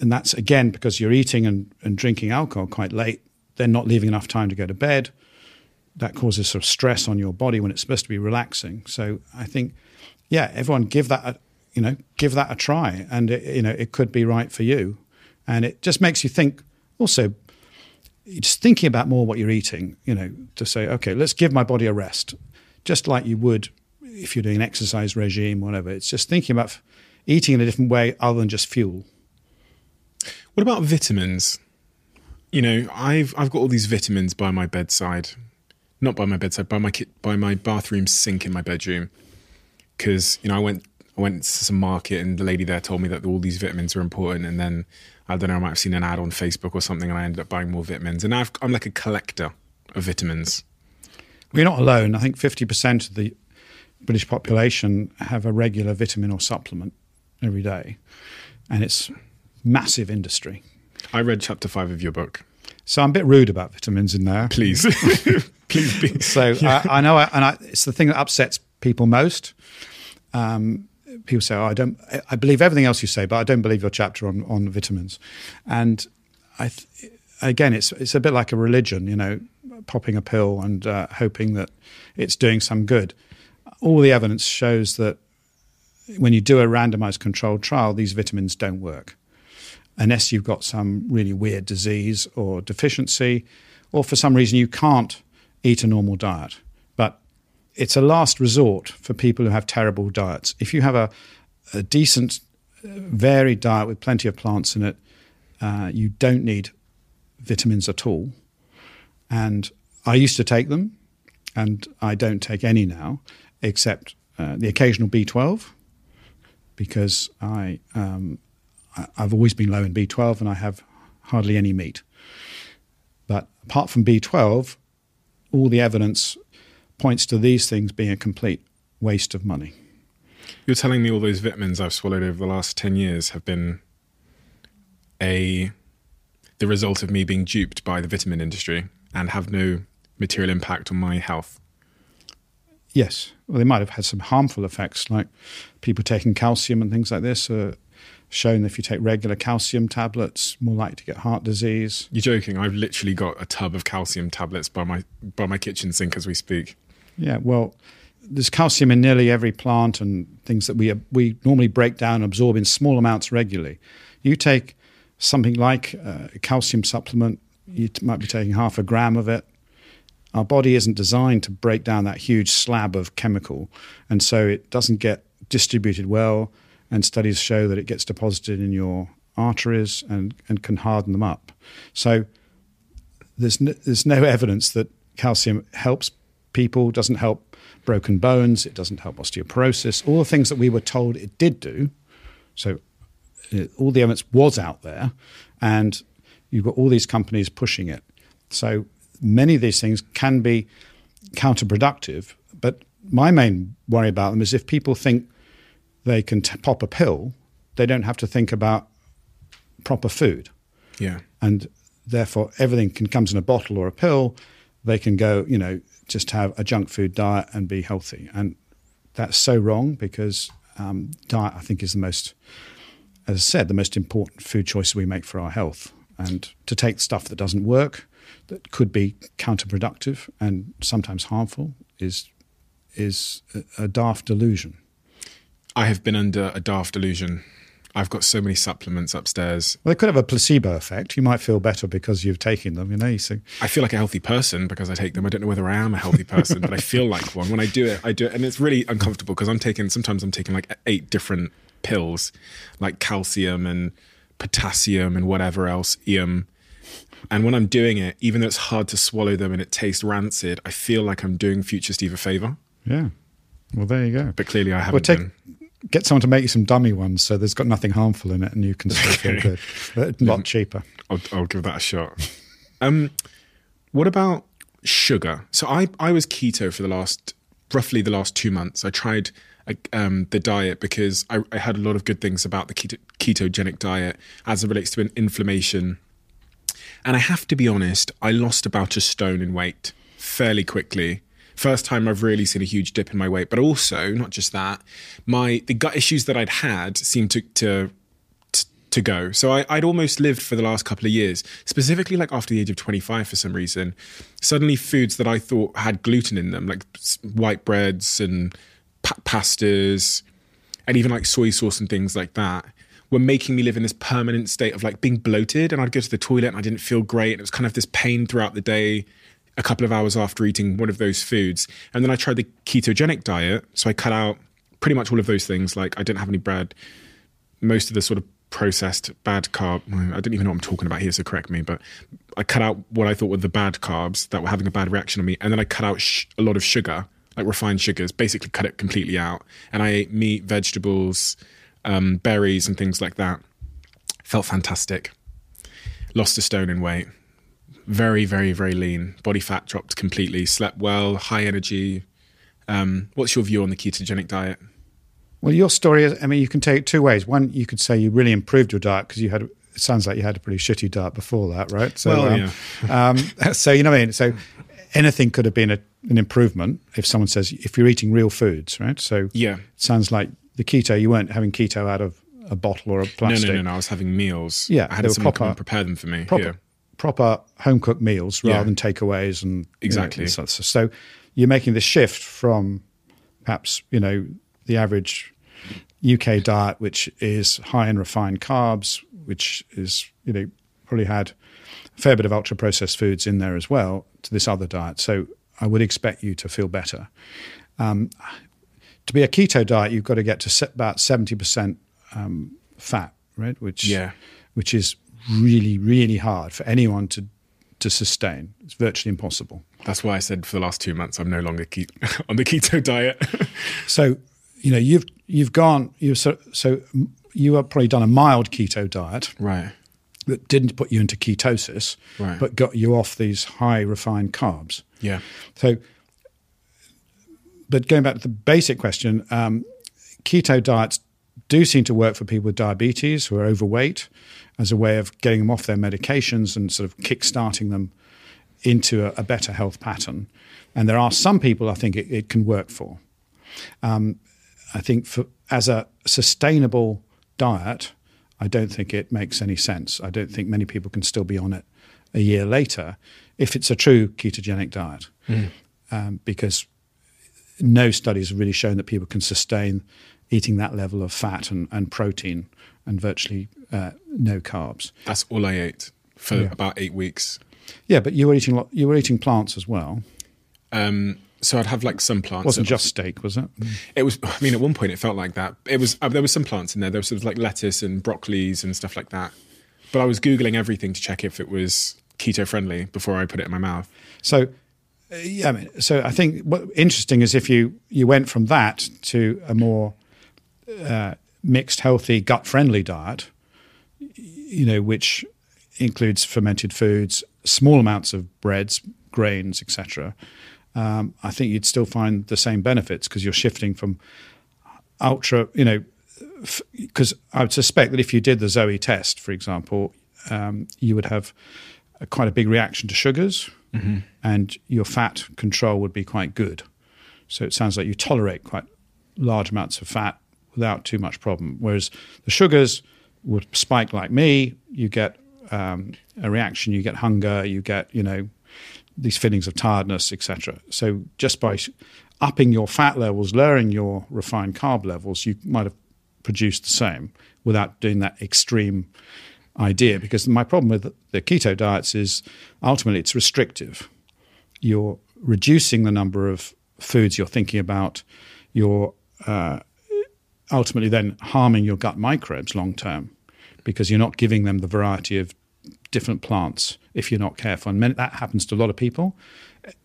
and that's again because you're eating and, and drinking alcohol quite late then not leaving enough time to go to bed. That causes sort of stress on your body when it's supposed to be relaxing. So I think, yeah, everyone give that, a, you know, give that a try, and it, you know it could be right for you, and it just makes you think. Also, just thinking about more what you're eating, you know, to say, okay, let's give my body a rest, just like you would if you're doing an exercise regime, whatever. It's just thinking about eating in a different way other than just fuel. What about vitamins? you know, I've I've got all these vitamins by my bedside, not by my bedside, by my by my bathroom sink in my bedroom, because you know I went I went to some market and the lady there told me that all these vitamins are important, and then I don't know I might have seen an ad on Facebook or something, and I ended up buying more vitamins, and I've, I'm like a collector of vitamins. We're not alone. I think 50% of the British population have a regular vitamin or supplement every day. And it's massive industry. I read chapter five of your book. So I'm a bit rude about vitamins in there. Please, please be. So I, I know, I, and I, it's the thing that upsets people most. Um, people say, "Oh, I don't. I believe everything else you say, but I don't believe your chapter on on vitamins." And I, th- again, it's it's a bit like a religion, you know, popping a pill and uh, hoping that it's doing some good. All the evidence shows that when you do a randomized controlled trial, these vitamins don't work unless you've got some really weird disease or deficiency, or for some reason you can't eat a normal diet. It's a last resort for people who have terrible diets. If you have a, a decent, uh, varied diet with plenty of plants in it, uh, you don't need vitamins at all. And I used to take them, and I don't take any now, except uh, the occasional B12, because I um, I've always been low in B12 and I have hardly any meat. But apart from B12, all the evidence points to these things being a complete waste of money. You're telling me all those vitamins I've swallowed over the last 10 years have been a the result of me being duped by the vitamin industry and have no material impact on my health. Yes, well, they might have had some harmful effects, like people taking calcium and things like this. Uh, shown if you take regular calcium tablets, more likely to get heart disease. You're joking. I've literally got a tub of calcium tablets by my by my kitchen sink as we speak. Yeah, well, there's calcium in nearly every plant and things that we we normally break down and absorb in small amounts regularly. You take something like uh, a calcium supplement, you might be taking half a gram of it. Our body isn't designed to break down that huge slab of chemical, and so it doesn't get distributed well. And studies show that it gets deposited in your arteries and, and can harden them up. So there's no, there's no evidence that calcium helps people, doesn't help broken bones, it doesn't help osteoporosis, all the things that we were told it did do. So uh, all the evidence was out there, and you've got all these companies pushing it. So many of these things can be counterproductive. But my main worry about them is if people think they can t- pop a pill, they don't have to think about proper food Yeah. and therefore everything can comes in a bottle or a pill. They can go, you know, just have a junk food diet and be healthy, and that's so wrong because um, diet, I think, is the most, as I said, the most important food choice we make for our health. And to take stuff that doesn't work, that could be counterproductive and sometimes harmful, is is a, a daft delusion. I have been under a daft delusion. I've got so many supplements upstairs. Well, they could have a placebo effect. You might feel better because you've taken them. You know, you think, I feel like a healthy person because I take them. I don't know whether I am a healthy person, but I feel like one. When I do it, I do it. And it's really uncomfortable because I'm taking, sometimes I'm taking like eight different pills, like calcium and potassium and whatever else, EM. And when I'm doing it, even though it's hard to swallow them and it tastes rancid, I feel like I'm doing future Steve a favor. yeah. Well, there you go. But clearly I haven't Well, take, been. Get someone to make you some dummy ones so there's got nothing harmful in it and you can still feel good. But a lot cheaper. I'll, I'll give that a shot. Um, what about sugar? So I, I was keto for the last, roughly the last two months. I tried um, the diet because I, I had a lot of good things about the keto, ketogenic diet as it relates to an inflammation. And I have to be honest, I lost about a stone in weight fairly quickly. First time I've really seen a huge dip in my weight, but also not just that, my the gut issues that I'd had seemed to to to go. So I, I'd almost lived for the last couple of years, specifically like after the age of 25 for some reason. Suddenly, foods that I thought had gluten in them, like white breads and pa- pastas, and even like soy sauce and things like that, were making me live in this permanent state of like being bloated. And I'd go to the toilet and I didn't feel great. And it was kind of this pain throughout the day. A couple of hours after eating one of those foods. And then I tried the ketogenic diet. So I cut out pretty much all of those things. Like I didn't have any bread, most of the sort of processed bad carb. I don't even know what I'm talking about here, so correct me. But I cut out what I thought were the bad carbs that were having a bad reaction on me, and then I cut out sh- a lot of sugar, like refined sugars. Basically, cut it completely out, and I ate meat, vegetables, um, berries, and things like that. Felt fantastic. Lost a stone in weight. Very, very, very lean. Body fat dropped completely. Slept well, high energy. Um, what's your view on the ketogenic diet? Well, your story is, I mean, you can take it two ways. One, you could say you really improved your diet because you had, it sounds like you had a pretty shitty diet before that, right? So, Well, um, um, so, you know what I mean? So, anything could have been a, an improvement if someone says, if you're eating real foods, right? So, Yeah. sounds like the keto, you weren't having keto out of a bottle or a No, plastic. no, no, no. I was having meals. Yeah, I had someone come and prepare them for me. proper, here. Proper home cooked meals rather Yeah. than takeaways and you know, Exactly. and so, so you're making the shift from perhaps you know the average UK diet, which is high in refined carbs, which is you know probably had a fair bit of ultra processed foods in there as well, to this other diet. So I would expect you to feel better. Um, to be a keto diet, you've got to get to about seventy percent um, fat, right? Which Yeah. which is really really hard for anyone to to sustain. It's virtually impossible. That's why I said for the last two months I'm no longer ke- on the keto diet. So you know you've you've gone you so so you have probably done a mild keto diet right. that didn't put you into ketosis, Right. but got you off these high refined carbs. Yeah. So, but going back to the basic question, um, keto diets do seem to work for people with diabetes who are overweight as a way of getting them off their medications and sort of kick-starting them into a, a better health pattern. And there are some people I think it, it can work for. Um, I think for as a sustainable diet, I don't think it makes any sense. I don't think many people can still be on it a year later if it's a true ketogenic diet, um, because no studies have really shown that people can sustain eating that level of fat and, and protein and virtually uh, no carbs. That's all I ate for Yeah. about eight weeks. Yeah, but you were eating you were eating plants as well. Um, so I'd have like some plants. It wasn't just steak, was it? It was. I mean, at one point it felt like that. It was. Uh, there was some plants in there. There was sort of like lettuce and broccolis and stuff like that. But I was googling everything to check if it was keto friendly before I put it in my mouth. So, uh, yeah, I mean, so I think what interesting is if you you went from that to a more uh, mixed, healthy, gut friendly diet, you know, which includes fermented foods, small amounts of breads, grains, etc. Um, I think you'd still find the same benefits because you're shifting from ultra, you know, because I would suspect that if you did the Zoe test, for example, um, you would have a, quite a big reaction to sugars, and your fat control would be quite good. So it sounds like you tolerate quite large amounts of fat without too much problem. Whereas the sugars would spike like me. You get um, a reaction, you get hunger, you get you know these feelings of tiredness, etc. So just by upping your fat levels, lowering your refined carb levels, you might have produced the same without doing that extreme idea. Because my problem with the keto diets is ultimately it's restrictive. You're reducing the number of foods you're thinking about. You're uh, ultimately then harming your gut microbes long term because you're not giving them the variety of different plants if you're not careful. And that happens to a lot of people.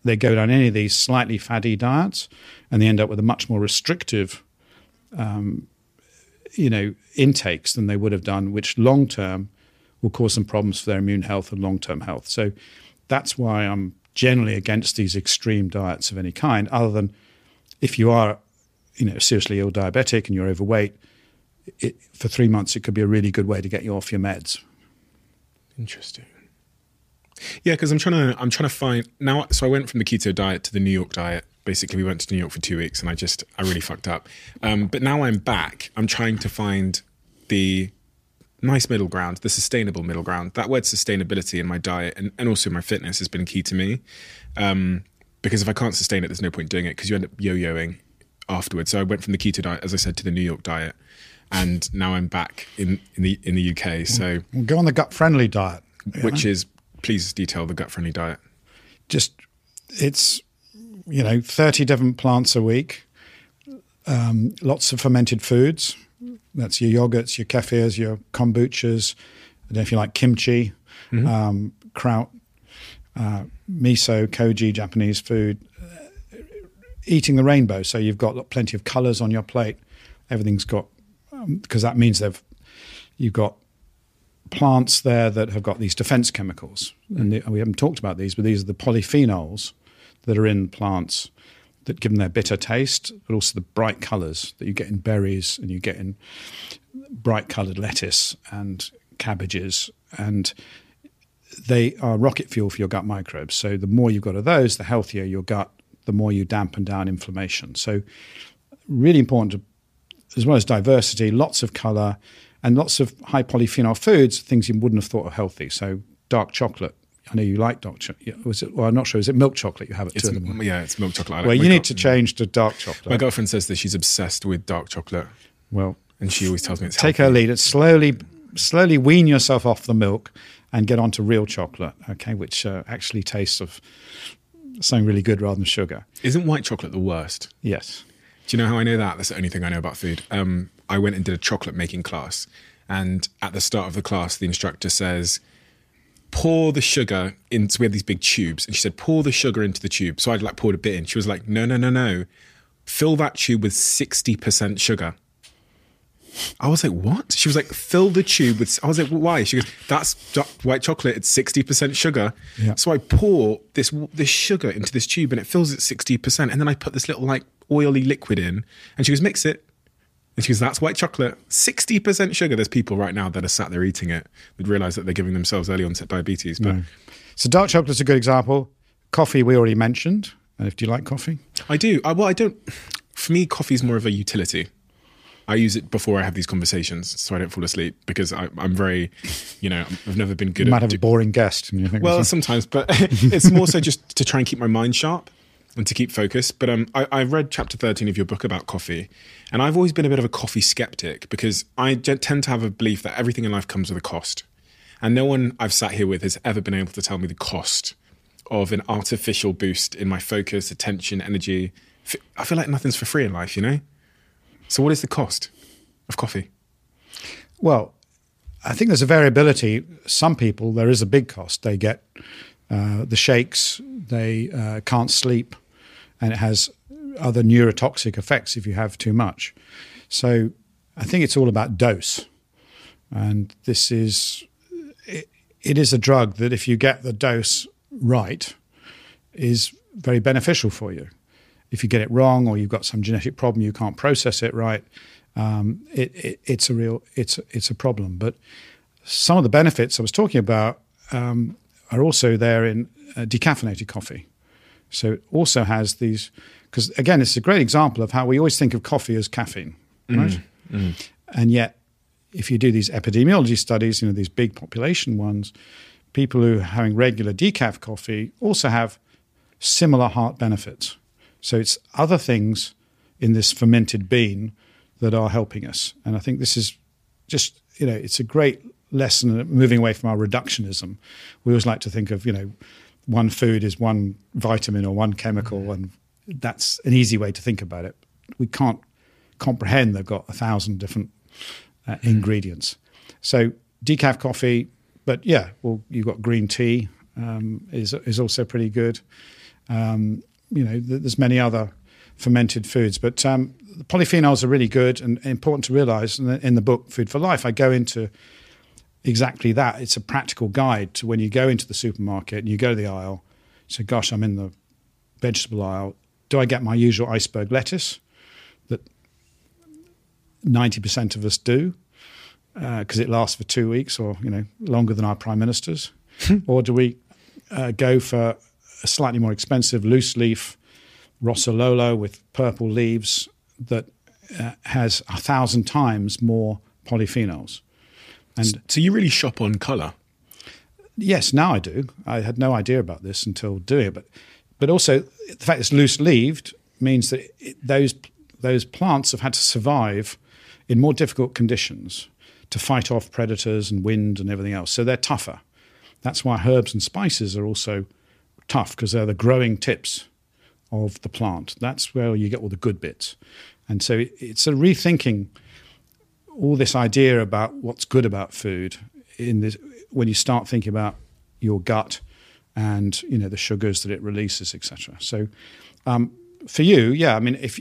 They go down any of these slightly fatty diets and they end up with a much more restrictive, um, you know, intakes than they would have done, which long term will cause some problems for their immune health and long term health. So that's why I'm generally against these extreme diets of any kind, other than if you are, you know, seriously ill diabetic and you're overweight, it, for three months it could be a really good way to get you off your meds. Interesting. Yeah, because I'm trying to I'm trying to find now. So I went from the keto diet to the New York diet. Basically, we went to New York for two weeks, and I just I really fucked up. Um, but now I'm back. I'm trying to find the nice middle ground, the sustainable middle ground. That word sustainability in my diet and, and also my fitness has been key to me. Um, because if I can't sustain it, there's no point doing it because you end up yo-yoing afterwards. So I went from the keto diet, as I said, to the New York diet, and now I'm back in in the in the UK. So Well, go on the gut friendly diet. which know? is please detail the gut friendly diet. just it's you know 30 different plants a week um, lots of fermented foods that's your yogurts your kefirs your kombuchas i don't know if you like kimchi um, kraut uh, miso koji japanese food eating the rainbow. So you've got plenty of colors on your plate. Everything's got um, because that means they've you've got plants there that have got these defense chemicals, mm. and the, we haven't talked about these, but these are the polyphenols that are in plants that give them their bitter taste, but also the bright colours that you get in berries and you get in bright coloured lettuce and cabbages, and they are rocket fuel for your gut microbes. So the more you've got of those, the healthier your gut, the more you dampen down inflammation. So really important to, as well as diversity, lots of colour and lots of high polyphenol foods, things you wouldn't have thought of healthy. So dark chocolate. I know you like dark chocolate. Was it? Well, I'm not sure. Is it milk chocolate you have at It's, two in the morning? yeah, it's milk chocolate. I like Well, you need to change to dark chocolate. My girlfriend says that she's obsessed with dark chocolate, well, and she always tells me it's take healthy. her lead and slowly, slowly wean yourself off the milk and get onto real chocolate. Okay, which uh, actually tastes of something really good rather than sugar. Isn't white chocolate the worst? Yes. Do you know how I know that? That's the only thing I know about food. Um, I went and did a chocolate making class, and at the start of the class, the instructor says, "Pour the sugar into." We had these big tubes, and she said, "Pour the sugar into the tube." So I'd like poured a bit in. She was like, "No, no, no, no, fill that tube with sixty percent sugar." I was like, "What?" She was like, "Fill the tube with." I was like, "Why?" She goes, "That's white chocolate. It's sixty percent sugar." Yeah. So I pour this this sugar into this tube, and it fills it sixty percent. And then I put this little like oily liquid in, and she goes, "Mix it." And she goes, "That's white chocolate, sixty percent sugar." There's people right now that are sat there eating it would realize that they're giving themselves early onset diabetes. But So dark chocolate's a good example. Coffee we already mentioned. And if do you like coffee? I do. I, well, I don't. For me, coffee's more of a utility. I use it before I have these conversations, so I don't fall asleep because I, I'm very, you know, I've never been good You at. might have do- a boring guest. You think, Well, sometimes, but it's more so just to try and keep my mind sharp and to keep focused. But um, I, I read chapter 13 of your book about coffee, and I've always been a bit of a coffee skeptic because I tend to have a belief that everything in life comes with a cost. And no one I've sat here with has ever been able to tell me the cost of an artificial boost in my focus, attention, energy. I feel like nothing's for free in life, you know? So, what is the cost of coffee? Well, I think there's a variability. Some people, there is a big cost. They get uh, the shakes, they uh, can't sleep, and it has other neurotoxic effects if you have too much. So I think it's all about dose. And this is, it, it is a drug that if you get the dose right, is very beneficial for you. If you get it wrong or you've got some genetic problem, you can't process it right, um, it, it, it's a real it's it's a problem. But some of the benefits I was talking about um, are also there in uh, decaffeinated coffee. So it also has these because again, it's a great example of how we always think of coffee as caffeine, right? And yet, if you do these epidemiology studies, you know these big population ones, people who are having regular decaf coffee also have similar heart benefits. So it's other things in this fermented bean that are helping us. And I think this is just, you know, it's a great lesson moving away from our reductionism. We always like to think of, you know, one food is one vitamin or one chemical, and that's an easy way to think about it. We can't comprehend they've got a thousand different uh, ingredients. So decaf coffee, but yeah, well, you've got green tea um, is is also pretty good. Um, you know, there's many other fermented foods, but um, the polyphenols are really good and important to realize. In the, in the book Food for Life, I go into exactly that. It's a practical guide to when you go into the supermarket and you go to the aisle. So, gosh, I'm in the vegetable aisle. Do I get my usual iceberg lettuce that 90% of us do because it lasts for two weeks or you know longer than our prime ministers, or do we uh, go for a slightly more expensive loose leaf Rossololo with purple leaves that uh, has a thousand times more polyphenols? And So, you really shop on colour. yes, now I do. I had no idea about this until doing it, but but also the fact it's loose leaved means that it, those those plants have had to survive in more difficult conditions to fight off predators and wind and everything else. So they're tougher. That's why herbs and spices are also tough because they're the growing tips of the plant. That's where you get all the good bits. And so it, it's a rethinking all this idea about what's good about food in this when you start thinking about your gut and you know the sugars that it releases, etc. So um, for you, yeah, I mean, if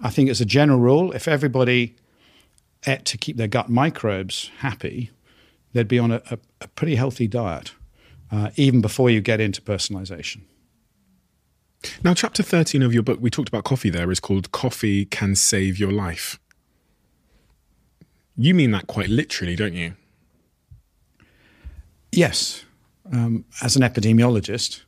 I think as a general rule, if everybody ate to keep their gut microbes happy, they'd be on a, a, a pretty healthy diet, uh, even before you get into personalization. Now, chapter 13 of your book, we talked about coffee there, is called Coffee Can Save Your Life. You mean that quite literally, don't you? Yes. Um, as an epidemiologist,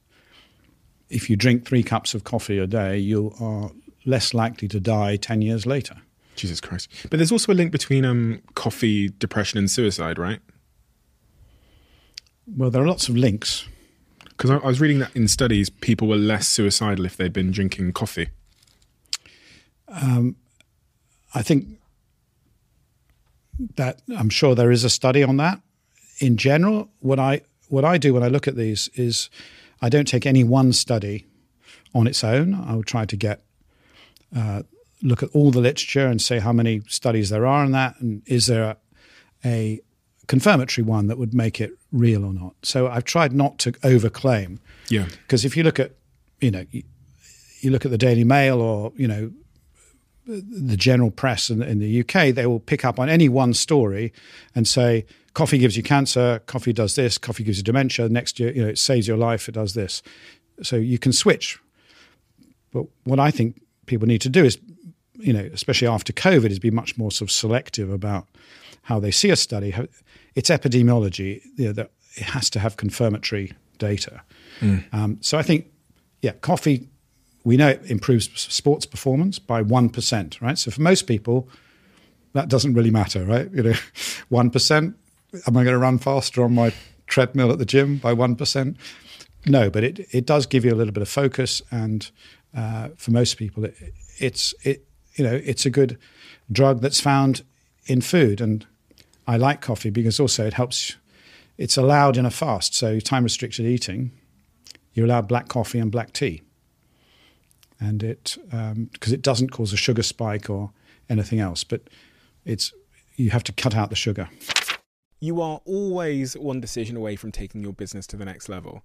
if you drink three cups of coffee a day, you are less likely to die 10 years later. Jesus Christ. But there's also a link between um, coffee, depression, and suicide, right? Well, there are lots of links. Because I, I was reading that in studies, people were less suicidal if they'd been drinking coffee. I think that I'm sure there is a study on that. In general, what I what I do when I look at these is I don't take any one study on its own. I will try to get uh, look at all the literature and say how many studies there are on that, and is there a, a confirmatory one that would make it real or not. So I've tried not to overclaim Yeah. because if you look at you know you, look at the Daily Mail or you know the general press in, in the UK, they will pick up on any one story and say coffee gives you cancer, coffee does this, coffee gives you dementia. Next year, you know, it saves your life, it does this. So you can switch. But what I think people need to do is, you know, especially after COVID, has been much more sort of selective about how they see a study. It's epidemiology. You know, that it has to have confirmatory data. Um, so I think, yeah, coffee we know it improves sports performance by 1%, right? So for most people, that doesn't really matter, right? You know, 1%, am I going to run faster on my treadmill at the gym by 1%? No, but it, it does give you a little bit of focus. And uh, for most people, it, it's, it, you know, it's a good drug that's found in food. And I like coffee because also it helps, it's allowed in a fast. So time restricted eating, you're allowed black coffee and black tea and it um, because it doesn't cause a sugar spike or anything else, but it's you have to cut out the sugar. You are always one decision away from taking your business to the next level.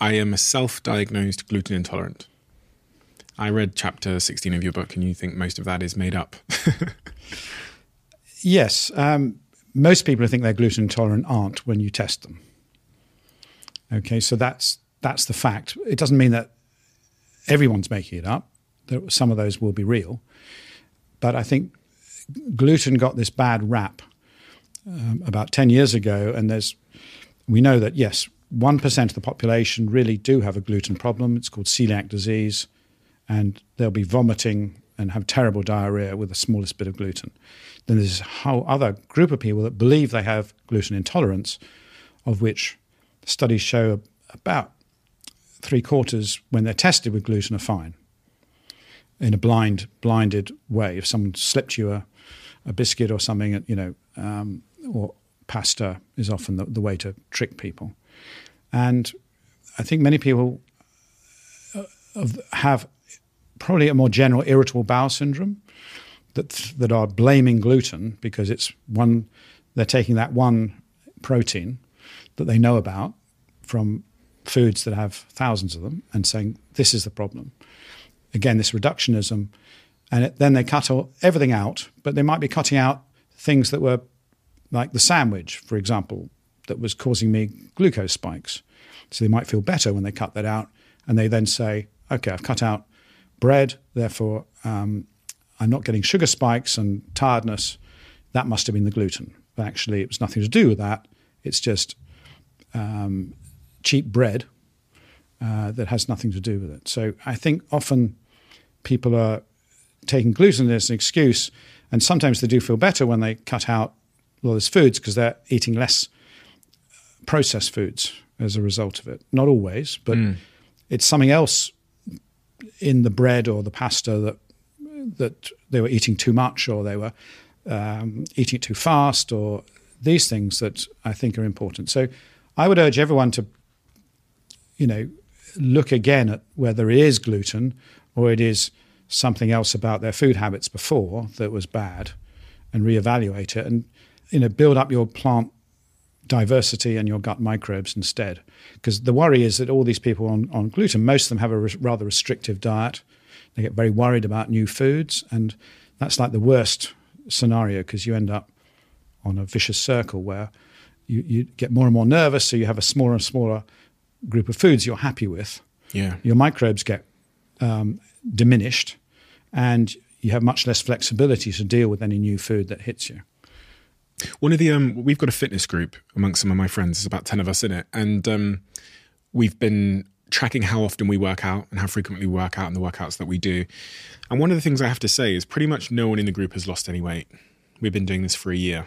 I am a self diagnosed gluten intolerant. I read chapter 16 of your book, and you think most of that is made up. Yes, um, most people who think they're gluten intolerant aren't when you test them. Okay, so that's that's the fact. It doesn't mean that everyone's making it up. Some of those will be real, but I think gluten got this bad rap um, about ten years ago, and there's we know that yes, one percent of the population really do have a gluten problem. It's called celiac disease, and they'll be vomiting and have terrible diarrhea with the smallest bit of gluten. Then there's a whole other group of people that believe they have gluten intolerance, of which studies show about three quarters, when they're tested with gluten, are fine. In a blind, blinded way, if someone slipped you a, a biscuit or something, you know, um, or pasta is often the, the way to trick people. And I think many people uh, have probably a more general irritable bowel syndrome that that are blaming gluten because it's one they're taking that one protein that they know about from foods that have thousands of them and saying this is the problem. Again, this reductionism, and it, then they cut all, everything out, but they might be cutting out things that were like the sandwich, for example, that was causing me glucose spikes. So they might feel better when they cut that out, and they then say, "Okay, I've cut out bread, therefore um, I'm not getting sugar spikes and tiredness. That must have been the gluten." But actually, it was nothing to do with that. It's just um, cheap bread uh, that has nothing to do with it. So I think often people are taking gluten as an excuse, and sometimes they do feel better when they cut out all those foods because they're eating less processed foods as a result of it. Not always, but it's something else in the bread or the pasta that that they were eating too much or they were um, eating it too fast or these things that I think are important. So I would urge everyone to, you know, look again at whether it is gluten or it is something else about their food habits before that was bad and reevaluate it and, you know, build up your plant diversity and your gut microbes instead. Because the worry is that all these people on, on gluten, most of them have a res- rather restrictive diet. They get very worried about new foods, and that's like the worst scenario because you end up on a vicious circle where you, you get more and more nervous, so you have a smaller and smaller group of foods you're happy with. Yeah. Your microbes get um, diminished, and you have much less flexibility to deal with any new food that hits you. One of the um, we've got a fitness group amongst some of my friends. There's about ten of us in it, and um, we've been tracking how often we work out and how frequently we work out and the workouts that we do. And one of the things I have to say is pretty much no one in the group has lost any weight. We've been doing this for a year,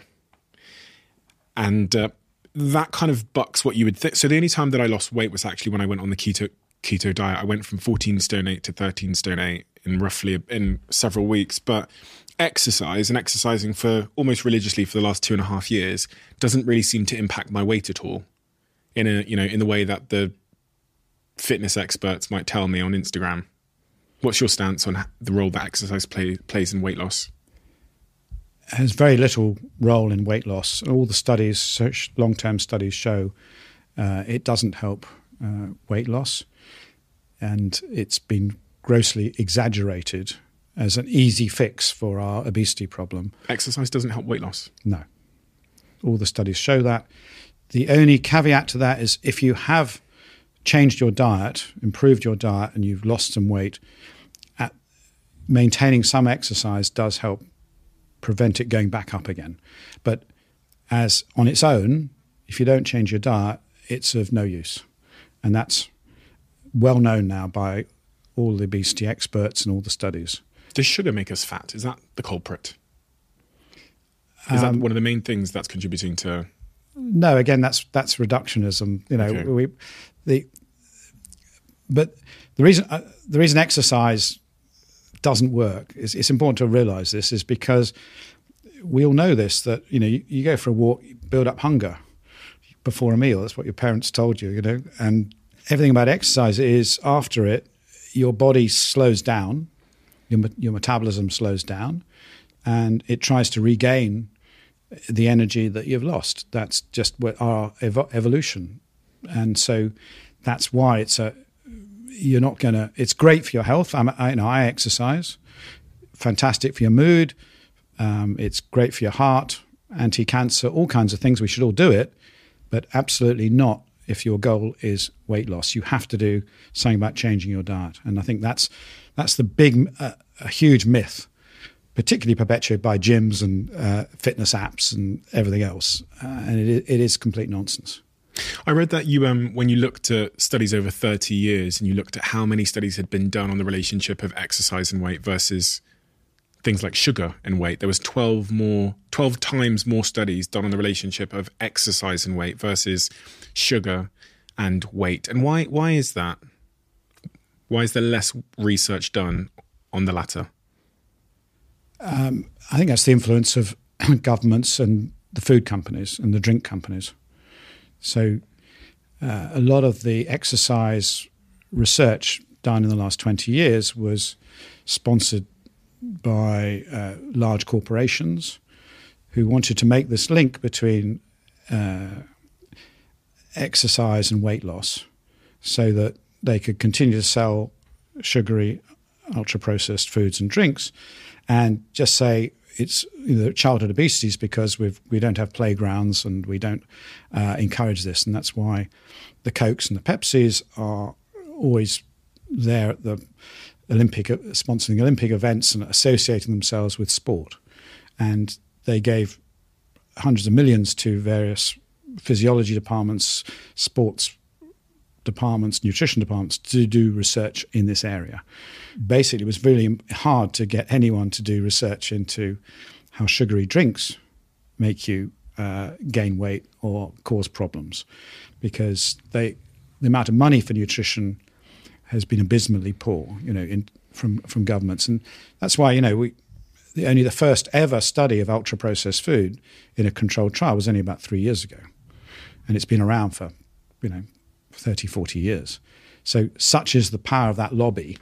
and uh, that kind of bucks what you would think. So the only time that I lost weight was actually when I went on the keto keto diet. I went from 14 stone 8 to 13 stone 8 in roughly in several weeks, but exercise and exercising for almost religiously for the last two and a half years doesn't really seem to impact my weight at all in a you know in the way that the fitness experts might tell me on Instagram. What's your stance on the role that exercise play, plays in weight loss? has very little role in weight loss. All the studies, such long-term studies, show uh, it doesn't help uh, weight loss, and it's been grossly exaggerated as an easy fix for our obesity problem. Exercise doesn't help weight loss. No, all the studies show that. The only caveat to that is if you have changed your diet, improved your diet, and you've lost some weight, at maintaining some exercise does help prevent it going back up again. But as on its own, if you don't change your diet, it's of no use. And that's well known now by all the obesity experts and all the studies. Does sugar make us fat? Is that the culprit? Is that one of the main things that's contributing to? No, again, that's that's reductionism. You know, Okay. we the but the reason uh, the reason exercise doesn't work is it's important to realize this is because we all know this that you know you, you go for a walk, you build up hunger before a meal. That's what your parents told you, you know, and everything about exercise is after it, your body slows down, your your metabolism slows down, and it tries to regain the energy that you've lost. That's just our evo- evolution, and so that's why it's a. You're not gonna. It's great for your health. I'm, I, you know, I exercise. Fantastic for your mood. Um, it's great for your heart, anti-cancer, all kinds of things. We should all do it, but absolutely not if your goal is weight loss. You have to do something about changing your diet, and I think that's that's the big, uh, a huge myth particularly perpetuated by gyms and uh, fitness apps and everything else. Uh, and it, it is complete nonsense. I read that you, um, when you looked at studies over 30 years and you looked at how many studies had been done on the relationship of exercise and weight versus things like sugar and weight, there was 12 more, 12 times more studies done on the relationship of exercise and weight versus sugar and weight. And why, why is that? Why is there less research done on the latter? I think that's the influence of governments and the food companies and the drink companies. So, uh, a lot of the exercise research done in the last 20 years was sponsored by uh, large corporations who wanted to make this link between uh, exercise and weight loss so that they could continue to sell sugary, ultra processed foods and drinks and just say it's you know, childhood obesity is because we've, we don't have playgrounds and we don't uh, encourage this. And that's why the Cokes and the Pepsis are always there at the Olympic, sponsoring Olympic events and associating themselves with sport. And they gave hundreds of millions to various physiology departments, sports departments, nutrition departments to do research in this area. Basically, it was really hard to get anyone to do research into how sugary drinks make you uh, gain weight or cause problems because they, the amount of money for nutrition has been abysmally poor, you know, in, from, from governments. And that's why, you know, we, the, only the first ever study of ultra processed food in a controlled trial was only about three years ago. And it's been around for, you know, 30, 40 years. So such is the power of that lobby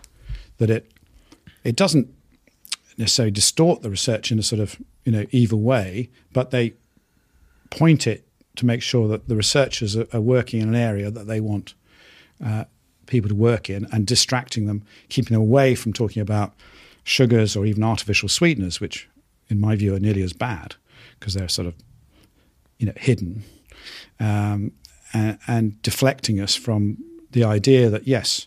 that it it doesn't necessarily distort the research in a sort of you know evil way, but they point it to make sure that the researchers are, are working in an area that they want uh, people to work in and distracting them, keeping them away from talking about sugars or even artificial sweeteners, which in my view are nearly as bad because they're sort of you know hidden. Um, and, and deflecting us from the idea that yes,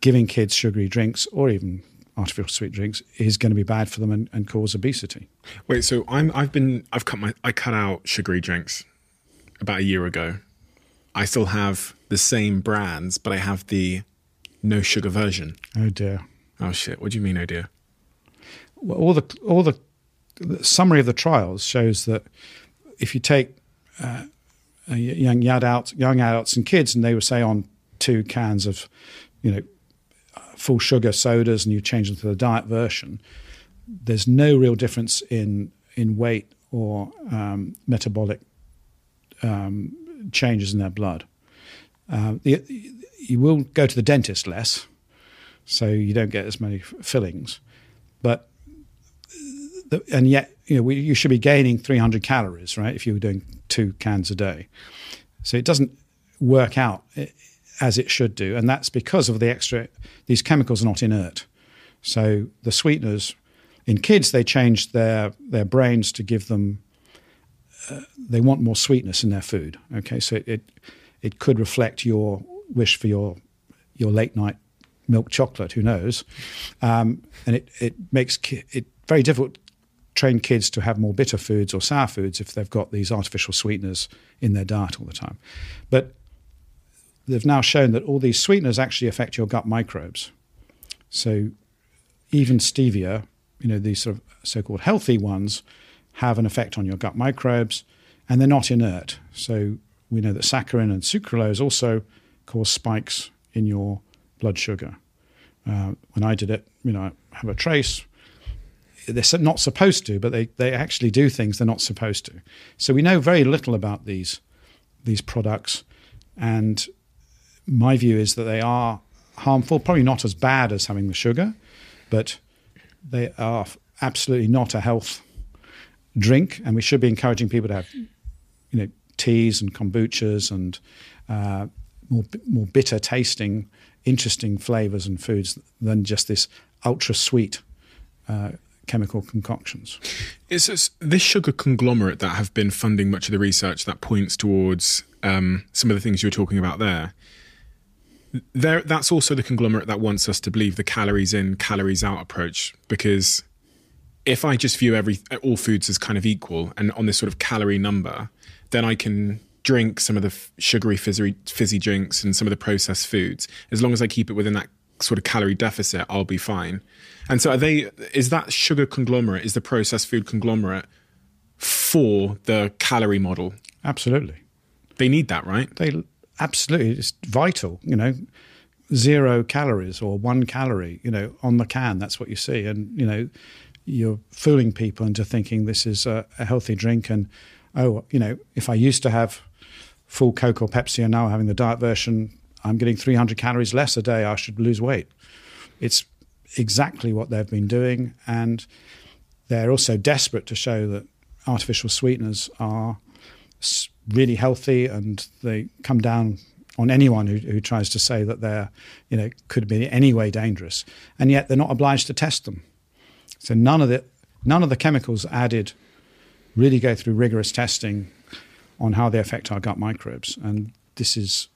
giving kids sugary drinks or even artificial sweet drinks is going to be bad for them and, and, cause obesity. Wait, so I'm I've been I've cut my I cut out sugary drinks about a year ago. I still have the same brands, but I have the no sugar version. Oh dear. Oh shit! What do you mean, oh dear? Well, all the all the, the summary of the trials shows that if you take uh, uh, young adults, young adults and kids, and they would say on two cans of, you know, full sugar sodas, and you change them to the diet version. There's no real difference in in weight or um, metabolic um, changes in their blood. Uh, you will go to the dentist less, so you don't get as many fillings, but and yet you know we, you should be gaining 300 calories, right? If you were doing two cans a day. So it doesn't work out as it should do. And that's because of the extra, these chemicals are not inert. So the sweeteners, in kids, they change their, their brains to give them, uh, they want more sweetness in their food. Okay, so it, it, it could reflect your wish for your, your late night milk chocolate, who knows? Um, and it, it makes it very difficult train kids to have more bitter foods or sour foods if they've got these artificial sweeteners in their diet all the time. But they've now shown that all these sweeteners actually affect your gut microbes. So even stevia, you know, these sort of so-called healthy ones, have an effect on your gut microbes, and they're not inert. So we know that saccharin and sucralose also cause spikes in your blood sugar. Uh, when I did it, you know, I have a trace they're not supposed to, but they, they actually do things they're not supposed to. So we know very little about these these products, and my view is that they are harmful. Probably not as bad as having the sugar, but they are absolutely not a health drink, and we should be encouraging people to have, you know, teas and kombuchas and uh, more more bitter tasting, interesting flavors and foods than just this ultra sweet uh, chemical concoctions. It's this, this, sugar conglomerate that have been funding much of the research that points towards um, some of the things you were talking about there. There, that's also the conglomerate that wants us to believe the calories in, calories out approach. Because if I just view every all foods as kind of equal and on this sort of calorie number, then I can drink some of the sugary fizzy, fizzy drinks and some of the processed foods as long as I keep it within that sort of calorie deficit, I'll be fine. And so, are they? Is that sugar conglomerate? Is the processed food conglomerate for the calorie model? Absolutely. They need that, right? They absolutely. It's vital. You know, zero calories or one calorie. You know, on the can. That's what you see, and you know, you're fooling people into thinking this is a, a healthy drink. And oh, you know, if I used to have full Coke or Pepsi and now having the diet version, I'm getting 300 calories less a day. I should lose weight. It's exactly what they've been doing. And they're also desperate to show that artificial sweeteners are really healthy and they come down on anyone who, who tries to say that they're, you know, could be in any way dangerous. And yet they're not obliged to test them. So none of the none of the chemicals added really go through rigorous testing on how they affect our gut microbes. And this is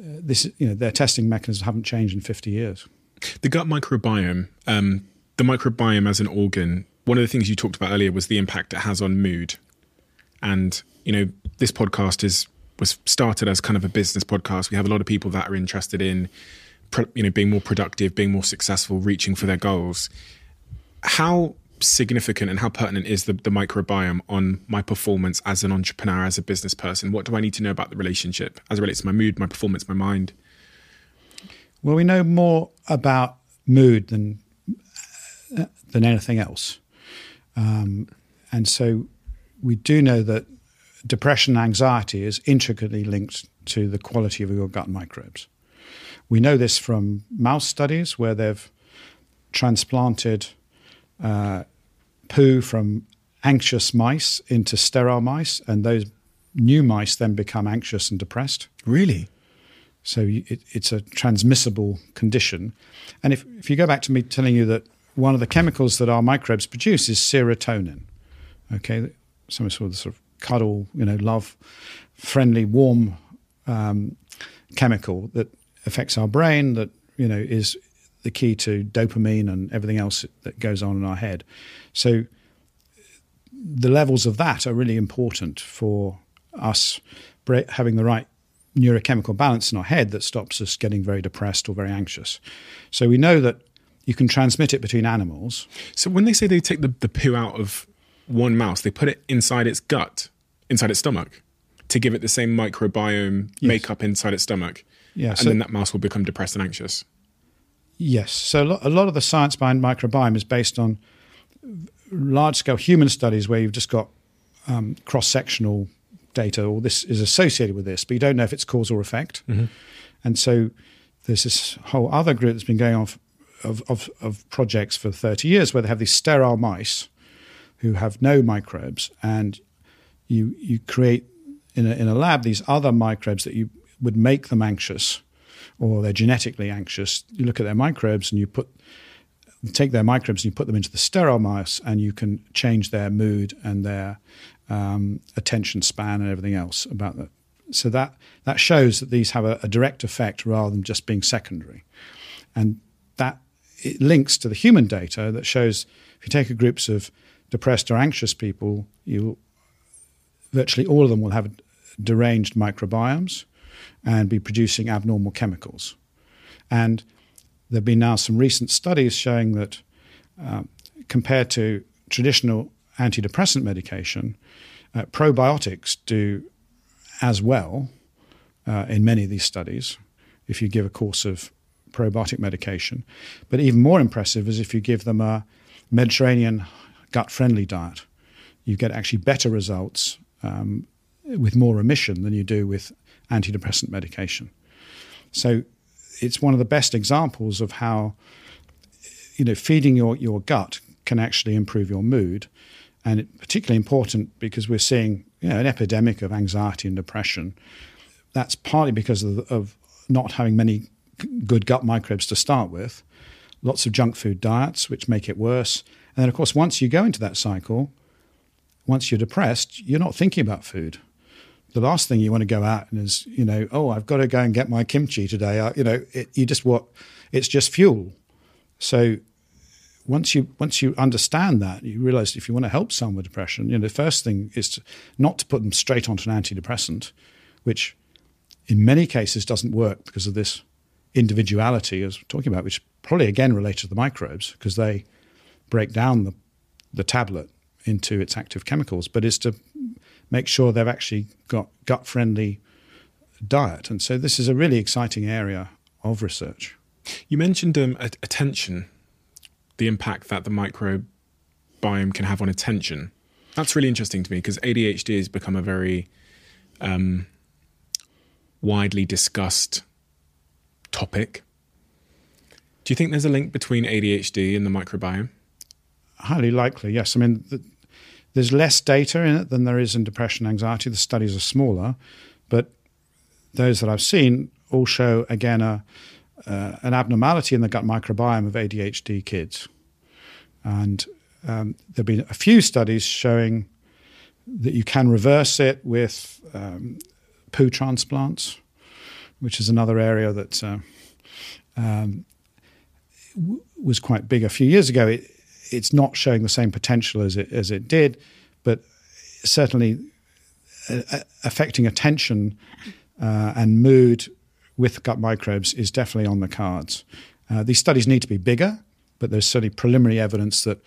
this you know their testing mechanisms haven't changed in 50 years. The gut microbiome, um, the microbiome as an organ. One of the things you talked about earlier was the impact it has on mood. And you know, this podcast is was started as kind of a business podcast. We have a lot of people that are interested in, you know, being more productive, being more successful, reaching for their goals. How significant and how pertinent is the, the microbiome on my performance as an entrepreneur, as a business person? What do I need to know about the relationship as it relates to my mood, my performance, my mind? Well, we know more about mood than than anything else, um, and so we do know that depression and anxiety is intricately linked to the quality of your gut microbes. We know this from mouse studies where they've transplanted uh, poo from anxious mice into sterile mice, and those new mice then become anxious and depressed. Really? So it, it's a transmissible condition. And if, if you go back to me telling you that one of the chemicals that our microbes produce is serotonin, okay, some sort of sort of cuddle, you know, love, friendly, warm um, chemical that affects our brain, that you know is the key to dopamine and everything else that goes on in our head. So the levels of that are really important for us having the right neurochemical balance in our head that stops us getting very depressed or very anxious. So we know that you can transmit it between animals. So when they say they take the, the poo out of one mouse, they put it inside its gut, inside its stomach, to give it the same microbiome yes. makeup inside its stomach. Yeah, and so, then that mouse will become depressed and anxious. Yes. So a lot of the science behind microbiome is based on large scale human studies where you've just got um, cross sectional data, or this is associated with this, but you don't know if it's cause or effect. Mm-hmm. And so there's this whole other group that's been going on of, of, of projects for 30 years where they have these sterile mice who have no microbes, and you you create in a, in a lab these other microbes that you would make them anxious, or they're genetically anxious. You look at their microbes and you put take their microbes and you put them into the sterile mice, and you can change their mood and their um, attention span and everything else about that. So that that shows that these have a, a direct effect rather than just being secondary, and that it links to the human data that shows if you take groups of depressed or anxious people, you virtually all of them will have deranged microbiomes and be producing abnormal chemicals. And there have been now some recent studies showing that uh, compared to traditional antidepressant medication, uh, probiotics do as well uh, in many of these studies if you give a course of probiotic medication. But even more impressive is if you give them a Mediterranean gut friendly diet, you get actually better results um, with more remission than you do with antidepressant medication. So it's one of the best examples of how you know feeding your, your gut can actually improve your mood. And it, particularly important because we're seeing you know, an epidemic of anxiety and depression. That's partly because of, of not having many good gut microbes to start with, lots of junk food diets, which make it worse, and then, of course, once you go into that cycle, once you're depressed, you're not thinking about food. The last thing you want to go out and is, you know, oh, I've got to go and get my kimchi today. I, you know, it, you just what it's just fuel. So once you once you understand that, you realize if you want to help someone with depression, you know, the first thing is to, not to put them straight onto an antidepressant, which in many cases doesn't work because of this individuality, as we're talking about, which probably again related to the microbes because they break down the, the tablet into its active chemicals, but is to make sure they've actually got gut friendly diet. And so this is a really exciting area of research. You mentioned um, attention, the impact that the microbiome can have on attention. That's really interesting to me because ADHD has become a very um, widely discussed topic. Do you think there's a link between ADHD and the microbiome? highly likely, yes. I mean, the, there's less data in it than there is in depression and anxiety. The studies are smaller, but those that I've seen all show, again, a, uh, an abnormality in the gut microbiome of ADHD kids. And um, there have been a few studies showing that you can reverse it with um, poo transplants, which is another area that uh, um, was quite big a few years ago. It, it's not showing the same potential as it as it did, but certainly uh, affecting attention uh, and mood with gut microbes is definitely on the cards. Uh, these studies need to be bigger, but there's certainly preliminary evidence that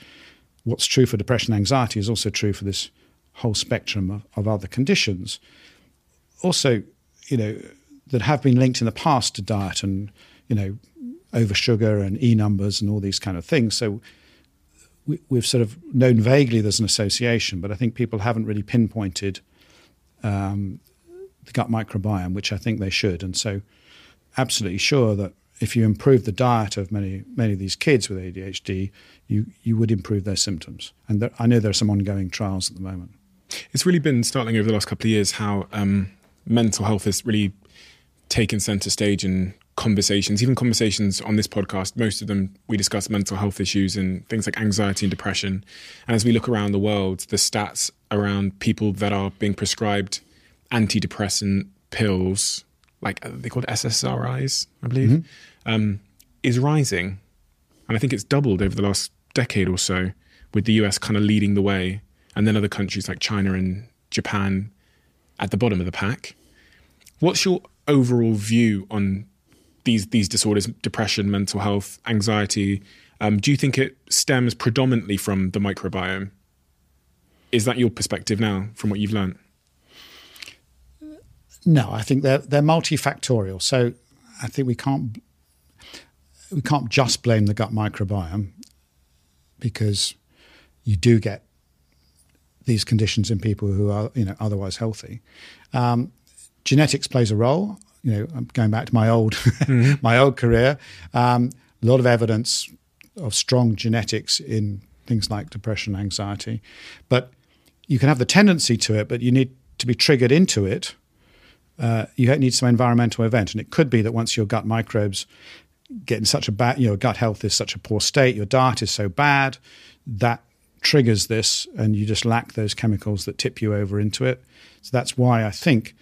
what's true for depression and anxiety is also true for this whole spectrum of, of other conditions. Also, you know, that have been linked in the past to diet and, you know, over sugar and E numbers and all these kind of things. So we, have sort of known vaguely there's an association, but I think people haven't really pinpointed um, the gut microbiome, which I think they should. And so, absolutely sure that if you improve the diet of many many of these kids with ADHD, you you would improve their symptoms. And there, I know there are some ongoing trials at the moment. It's really been startling over the last couple of years how um, mental health has really taken center stage in conversations, even conversations on this podcast. Most of them we discuss mental health issues and things like anxiety and depression. And as we look around the world, the stats around people that are being prescribed antidepressant pills, like they called SSRIs, I believe, mm-hmm. um, is rising. And I think it's doubled over the last decade or so, with the US kind of leading the way, and then other countries like China and Japan at the bottom of the pack. What's your overall view on these these disorders, depression, mental health, anxiety? Um, do you think it stems predominantly from the microbiome? Is that your perspective now, from what you've learned? No, I think they're they're multifactorial. So I think we can't we can't just blame the gut microbiome because you do get these conditions in people who are you know otherwise healthy. Um, genetics plays a role. You know, I'm going back to my old mm-hmm. my old career. Um, a lot of evidence of strong genetics in things like depression, anxiety, but you can have the tendency to it, but you need to be triggered into it uh, you need some environmental event. And it could be that once your gut microbes get in such a bad, your gut health is such a poor state, your diet is so bad, that triggers this, and you just lack those chemicals that tip you over into it. So that's why I think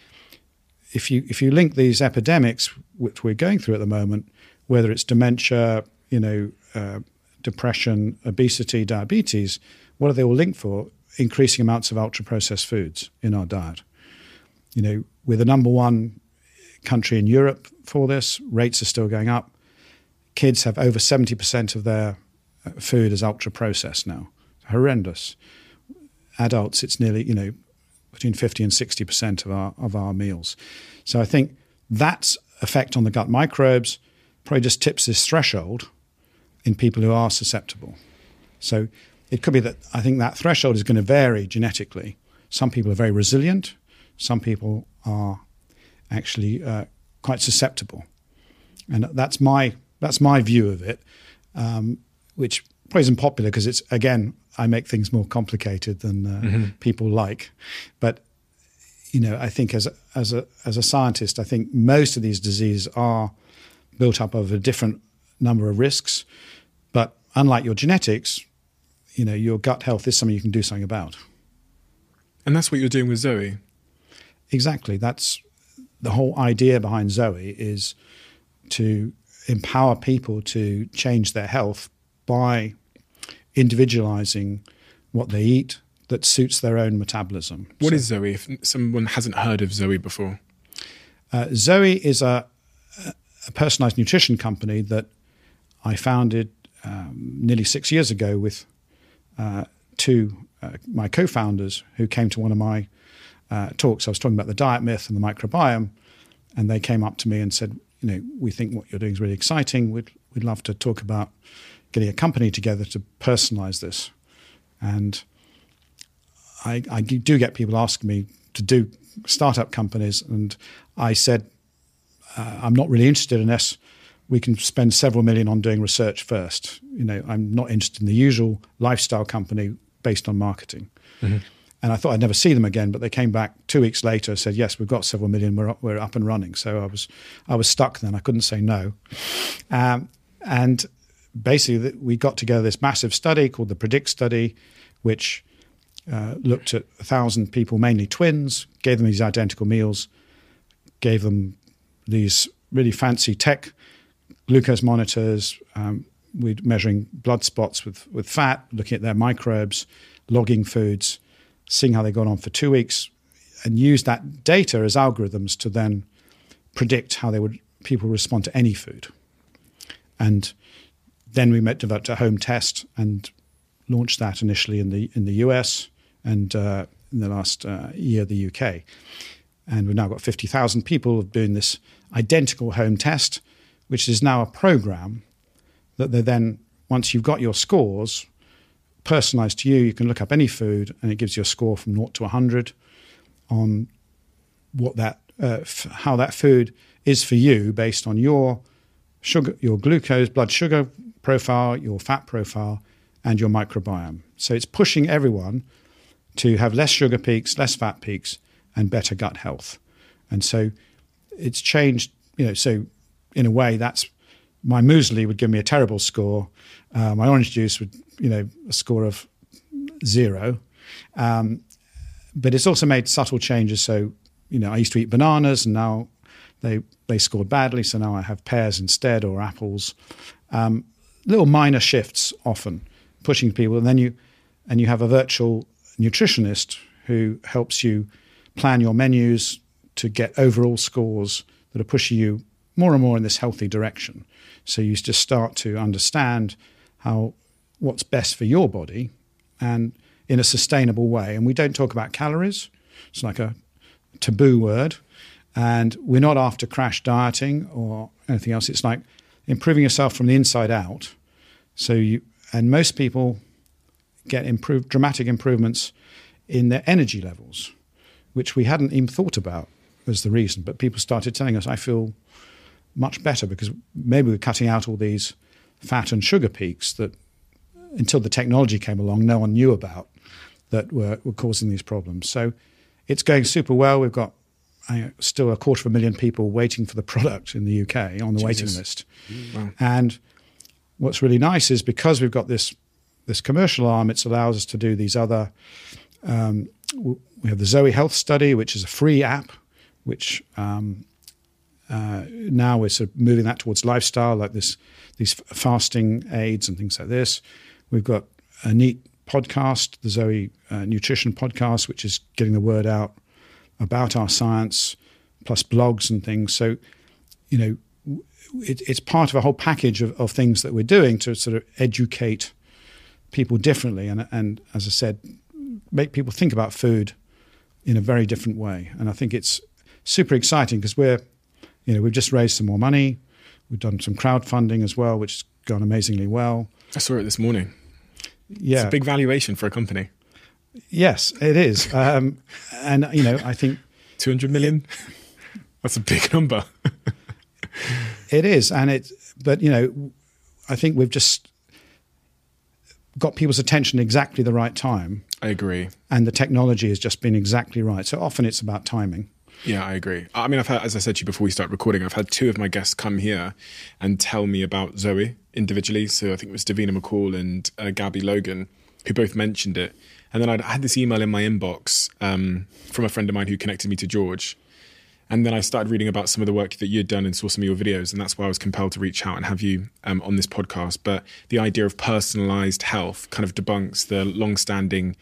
if you if you link these epidemics which we're going through at the moment, whether it's dementia, you know, uh, depression, obesity, diabetes, what are they all linked for? Increasing amounts of ultra processed foods in our diet. You know, we're the number one country in Europe for this. Rates are still going up. Kids have over 70% of their uh, food as ultra processed now. Horrendous. Adults, it's nearly, you know, between 50 and 60% of our, of our meals. So I think that effect on the gut microbes probably just tips this threshold in people who are susceptible. So it could be that I think that threshold is going to vary genetically. Some people are very resilient, some people are actually uh, quite susceptible, and that's my that's my view of it, um, which probably isn't popular because it's again I make things more complicated than uh, mm-hmm. people like, but you know I think as as a as a scientist I think most of these diseases are built up of a different number of risks, but unlike your genetics, you know your gut health is something you can do something about. And that's what you're doing with Zoe. Exactly. That's the whole idea behind Zoe is to empower people to change their health by individualizing what they eat that suits their own metabolism. What so, is Zoe? If someone hasn't heard of Zoe before, uh, Zoe is a, a, personalized nutrition company that I founded um, nearly six years ago with uh, two uh, my co-founders who came to one of my uh, talks, I was talking about the diet myth and the microbiome, and they came up to me and said, you know, we think what you're doing is really exciting. We'd we'd love to talk about getting a company together to personalize this. And I, I do get people asking me to do startup companies, and I said uh, I'm not really interested unless we can spend several million on doing research first. You know, I'm not interested in the usual lifestyle company based on marketing. Mm-hmm. And I thought I'd never see them again, but they came back two weeks later. and Said, "Yes, we've got several million. We're up, we're up and running." So I was I was stuck then. I couldn't say no, um, and basically we got together this massive study called the Predict Study, which uh, looked at a thousand people, mainly twins, gave them these identical meals, gave them these really fancy tech glucose monitors. Um, we're measuring blood spots with with fat, looking at their microbes, logging foods seeing how they got on for two weeks, and use that data as algorithms to then predict how they would people respond to any food. And then we developed a home test and launched that initially in the in the US and uh, in the last uh, year the UK. And we've now got 50,000 people doing this identical home test, which is now a program that they then, once you've got your scores personalized to you, you can look up any food and it gives you a score from 0 to 100 on what that, uh, f- how that food is for you based on your sugar, your glucose, blood sugar profile, your fat profile, and your microbiome. So it's pushing everyone to have less sugar peaks, less fat peaks, and better gut health. And so it's changed, you know, so in a way that's my muesli would give me a terrible score. Uh, my orange juice would, you know, a score of zero. Um, but it's also made subtle changes. So, you know, I used to eat bananas and now they, they scored badly. So now I have pears instead or apples. Um, little minor shifts often pushing people. And then you, and you have a virtual nutritionist who helps you plan your menus to get overall scores that are pushing you more and more in this healthy direction. So you just start to understand how what's best for your body and in a sustainable way. And we don't talk about calories. It's like a taboo word. And we're not after crash dieting or anything else. It's like improving yourself from the inside out. So you and most people get improved dramatic improvements in their energy levels, which we hadn't even thought about as the reason. But people started telling us, I feel much better because maybe we're cutting out all these fat and sugar peaks that until the technology came along, no one knew about that were, were causing these problems. So it's going super well. We've got still a quarter of a million people waiting for the product in the UK on the Jesus. waiting list. Wow. And what's really nice is because we've got this this commercial arm, it allows us to do these other. Um, we have the Zoe Health Study, which is a free app, which um, uh, now we're sort of moving that towards lifestyle, like this, these fasting aids and things like this. We've got a neat podcast, the Zoe uh, Nutrition Podcast, which is getting the word out about our science, plus blogs and things. So, you know, it, it's part of a whole package of, of things that we're doing to sort of educate people differently, and and as I said, make people think about food in a very different way. And I think it's super exciting because we're, you know, we've just raised some more money. We've done some crowdfunding as well, which has gone amazingly well. I saw it this morning. Yeah, it's a big valuation for a company. Yes, it is, um, and you know, I think two hundred million. That's a big number. it is, and it. But you know, I think we've just got people's attention exactly the right time. I agree. And the technology has just been exactly right. So often it's about timing. Yeah, I agree. I mean, I've had, as I said to you before we start recording, I've had two of my guests come here and tell me about Zoe individually. So I think it was Davina McCall and uh, Gabby Logan who both mentioned it. And then I'd, I had this email in my inbox um, from a friend of mine who connected me to George. And then I started reading about some of the work that you'd done and saw some of your videos. And that's why I was compelled to reach out and have you um, on this podcast. But the idea of personalized health kind of debunks the long standing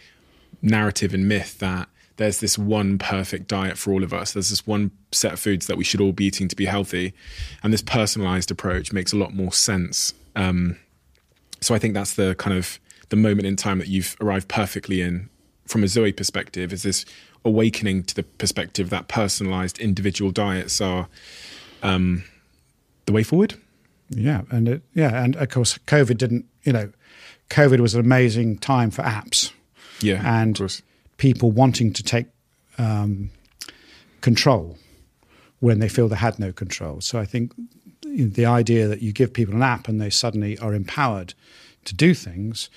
narrative and myth that there's this one perfect diet for all of us. There's this one set of foods that we should all be eating to be healthy. And this personalized approach makes a lot more sense. Um, so I think that's the kind of the moment in time that you've arrived perfectly in from a Zoe perspective is this awakening to the perspective that personalized individual diets are um, the way forward. Yeah, and it, yeah, and of course, COVID didn't. You know, COVID was an amazing time for apps. Yeah, and people wanting to take um, control when they feel they had no control. So I think the idea that you give people an app and they suddenly are empowered to do things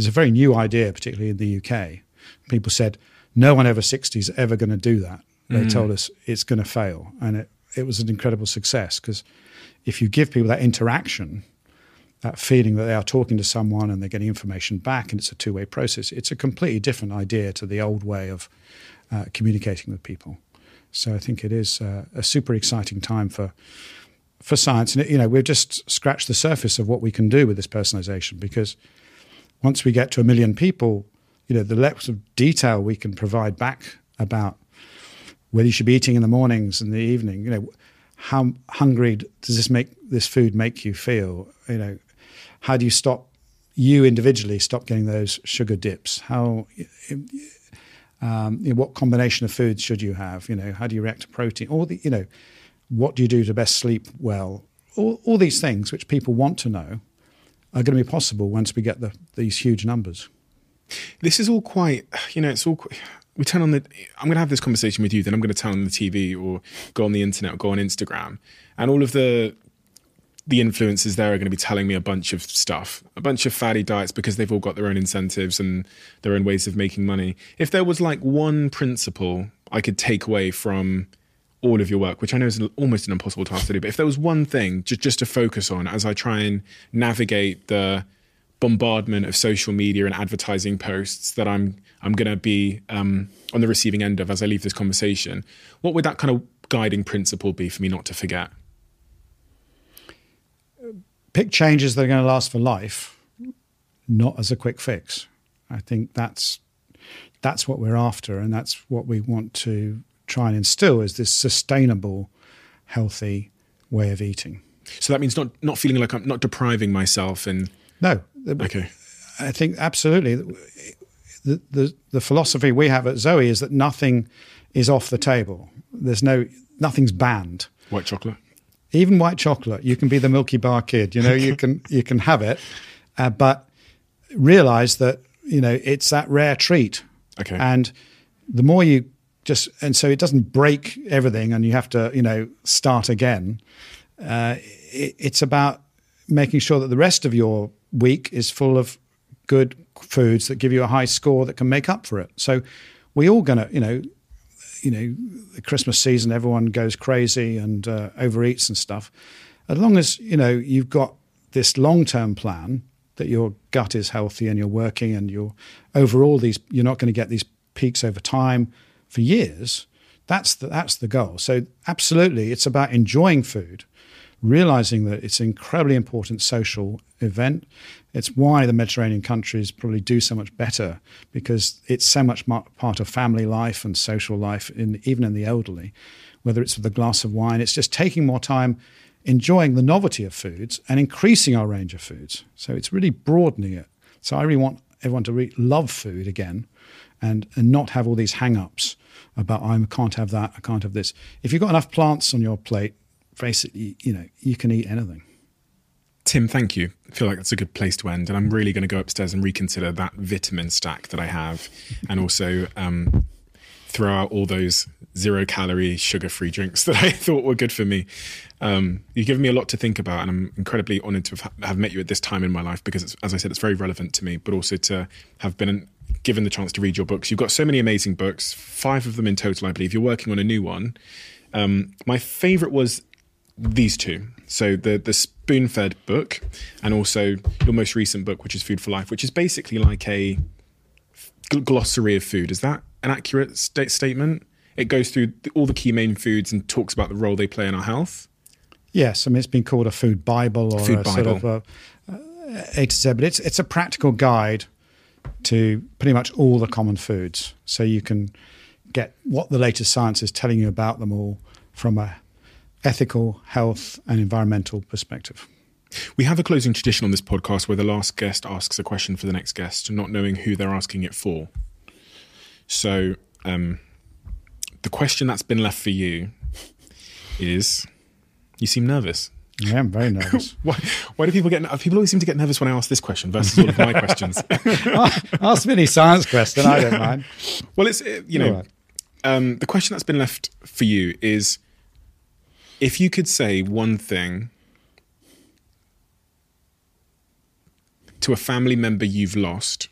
is a very new idea, particularly in the UK. People said, no one over 60 is ever going to do that. They mm. told us it's going to fail. And it, it was an incredible success because if you give people that interaction, that feeling that they are talking to someone and they're getting information back and it's a two way process, it's a completely different idea to the old way of uh, communicating with people. So I think it is uh, a super exciting time for for science. And, you know, we've just scratched the surface of what we can do with this personalization because once we get to a million people, you know, the levels of detail we can provide back about whether you should be eating in the mornings and the evening. You know, how hungry does this make this food make you feel? You know, how do you stop you individually stop getting those sugar dips? How um, you know, what combination of foods should you have? You know, how do you react to protein? All the you know, what do you do to best sleep well? All, all these things which people want to know are going to be possible once we get the, these huge numbers. This is all quite, you know, it's all. We turn on the. I'm going to have this conversation with you, then I'm going to turn on the TV or go on the internet or go on Instagram, and all of the the influencers there are going to be telling me a bunch of stuff, a bunch of fatty diets because they've all got their own incentives and their own ways of making money. If there was like one principle I could take away from all of your work, which I know is almost an impossible task to do, but if there was one thing just, just to focus on as I try and navigate the bombardment of social media and advertising posts that I'm I'm going to be um, on the receiving end of as I leave this conversation, what would that kind of guiding principle be for me not to forget? pick changes that are going to last for life, not as a quick fix. I think that's that's what we're after, and that's what we want to try and instill is this sustainable, healthy way of eating. So that means not not feeling like I'm not depriving myself and no. Okay. I think absolutely. The, the the philosophy we have at Zoe is that nothing is off the table. There's no nothing's banned. White chocolate even white chocolate. You can be the Milky Bar kid. You know, you can you can have it, uh, but realize that you know it's that rare treat. Okay. And the more you just and so it doesn't break everything, and you have to you know start again. Uh, it, it's about making sure that the rest of your week is full of good foods that give you a high score that can make up for it. So we all gonna you know you know, the Christmas season, everyone goes crazy and uh, overeats and stuff. As long as you know you've got this long-term plan that your gut is healthy and you're working and you're overall these, you're not going to get these peaks over time for years. That's the, that's the goal. So absolutely, it's about enjoying food, realizing that it's an incredibly important social event. It's why the Mediterranean countries probably do so much better because it's so much part of family life and social life, in, even in the elderly. Whether it's with a glass of wine, it's just taking more time enjoying the novelty of foods and increasing our range of foods. So it's really broadening it. So I really want everyone to really love food again and, and not have all these hang ups about I can't have that, I can't have this. If you've got enough plants on your plate, basically, you know, you can eat anything. Tim, thank you. I feel like that's a good place to end. And I'm really going to go upstairs and reconsider that vitamin stack that I have and also um, throw out all those zero calorie, sugar free drinks that I thought were good for me. Um, you've given me a lot to think about, and I'm incredibly honored to have, have met you at this time in my life because, as I said, it's very relevant to me, but also to have been given the chance to read your books. You've got so many amazing books, five of them in total, I believe. You're working on a new one. Um, my favorite was these two. So the the spoon fed book, and also your most recent book, which is Food for Life, which is basically like a glossary of food. Is that an accurate st- statement? It goes through all the key main foods and talks about the role they play in our health. Yes, I mean it's been called a food bible or food a bible. sort of a, a to Z, but it's it's a practical guide to pretty much all the common foods, so you can get what the latest science is telling you about them all from a ethical, health, and environmental perspective. We have a closing tradition on this podcast where the last guest asks a question for the next guest, not knowing who they're asking it for. So, um, the question that's been left for you is you seem nervous. I am very nervous. why, why do people get people always seem to get nervous when I ask this question versus all of my questions? ask me any science question, I don't mind. Well, it's, you know, right. um, the question that's been left for you is if you could say one thing to a family member you've lost,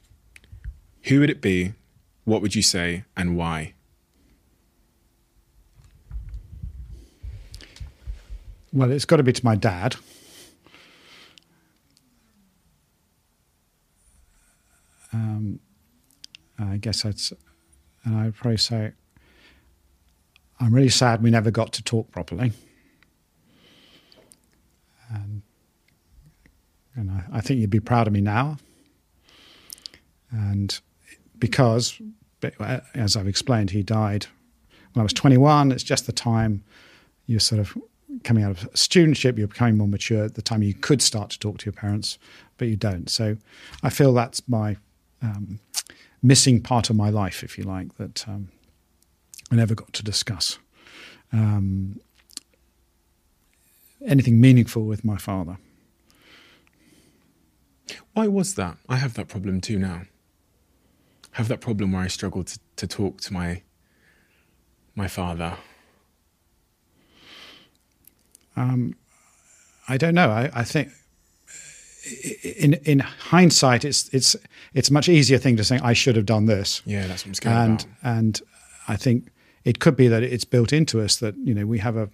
who would it be? What would you say and why? Well, it's got to be to my dad. Um, I guess I'd, and I'd probably say, I'm really sad we never got to talk properly. And, and I, I think you'd be proud of me now. And because, as I've explained, he died when I was 21, it's just the time you're sort of coming out of studentship, you're becoming more mature at the time you could start to talk to your parents, but you don't. So I feel that's my um, missing part of my life, if you like, that um, I never got to discuss um, anything meaningful with my father. Why was that? I have that problem too now. I have that problem where I struggle to, to talk to my my father. Um, I don't know. I, I, think in in hindsight, it's it's it's a much easier thing to say I should have done this. Yeah, that's what I'm scared and, about. And I think it could be that it's built into us that you know we have a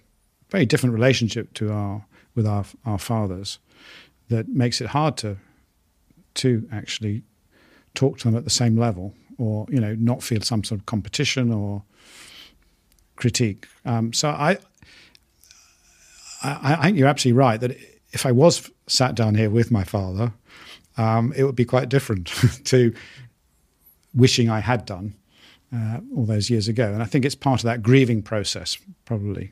very different relationship to our with our our fathers that makes it hard to to actually talk to them at the same level or you know not feel some sort of competition or critique. Um, so I, I, I think you're absolutely right that if I was sat down here with my father, um, it would be quite different to wishing I had done uh, all those years ago. And I think it's part of that grieving process, probably,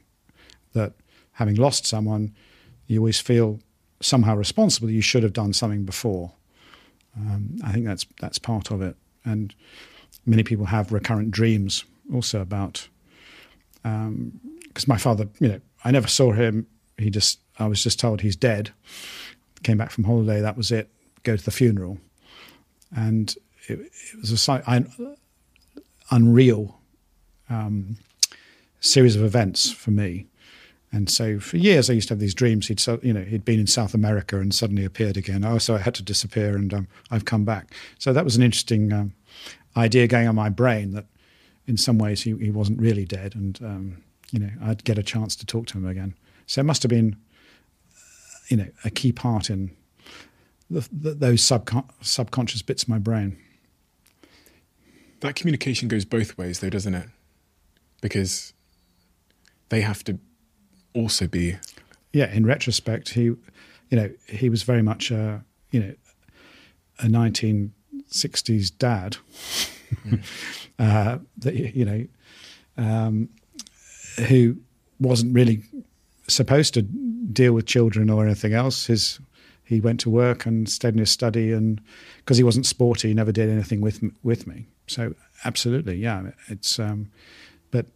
that having lost someone, you always feel somehow responsible. You should have done something before. Um, I think that's that's part of it. And many people have recurrent dreams also about because um, my father, you know, I never saw him. He just, I was just told he's dead. Came back from holiday, that was it. Go to the funeral, and it, it was a I, unreal um, series of events for me. And so for years, I used to have these dreams. He'd, you know, he'd been in South America and suddenly appeared again. Oh, so I had to disappear, and um, I've come back. So that was an interesting um, idea going on my brain that, in some ways, he, he wasn't really dead, and um, you know, I'd get a chance to talk to him again. So it must have been, you know, a key part in the, the, those subcon- subconscious bits of my brain. That communication goes both ways, though, doesn't it? Because they have to also be. Yeah, in retrospect, he, you know, he was very much a, you know, a 1960s dad. Mm. uh, that you know, um, who wasn't really supposed to deal with children or anything else. His he went to work and stayed in his study, and because he wasn't sporty, he never did anything with with me. So absolutely, yeah, it's. Um, but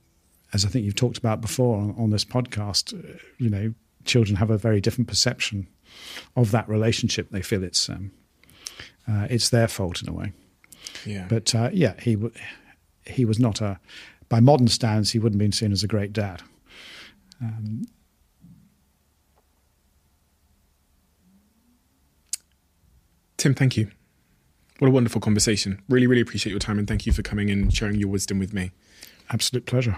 as I think you've talked about before on, on this podcast, uh, you know, children have a very different perception of that relationship. They feel it's um, uh, it's their fault in a way. Yeah. But uh, yeah, he he was not a by modern standards he wouldn't have been seen as a great dad. Um, Tim, thank you. What a wonderful conversation. Really, really appreciate your time and thank you for coming and sharing your wisdom with me. Absolute pleasure.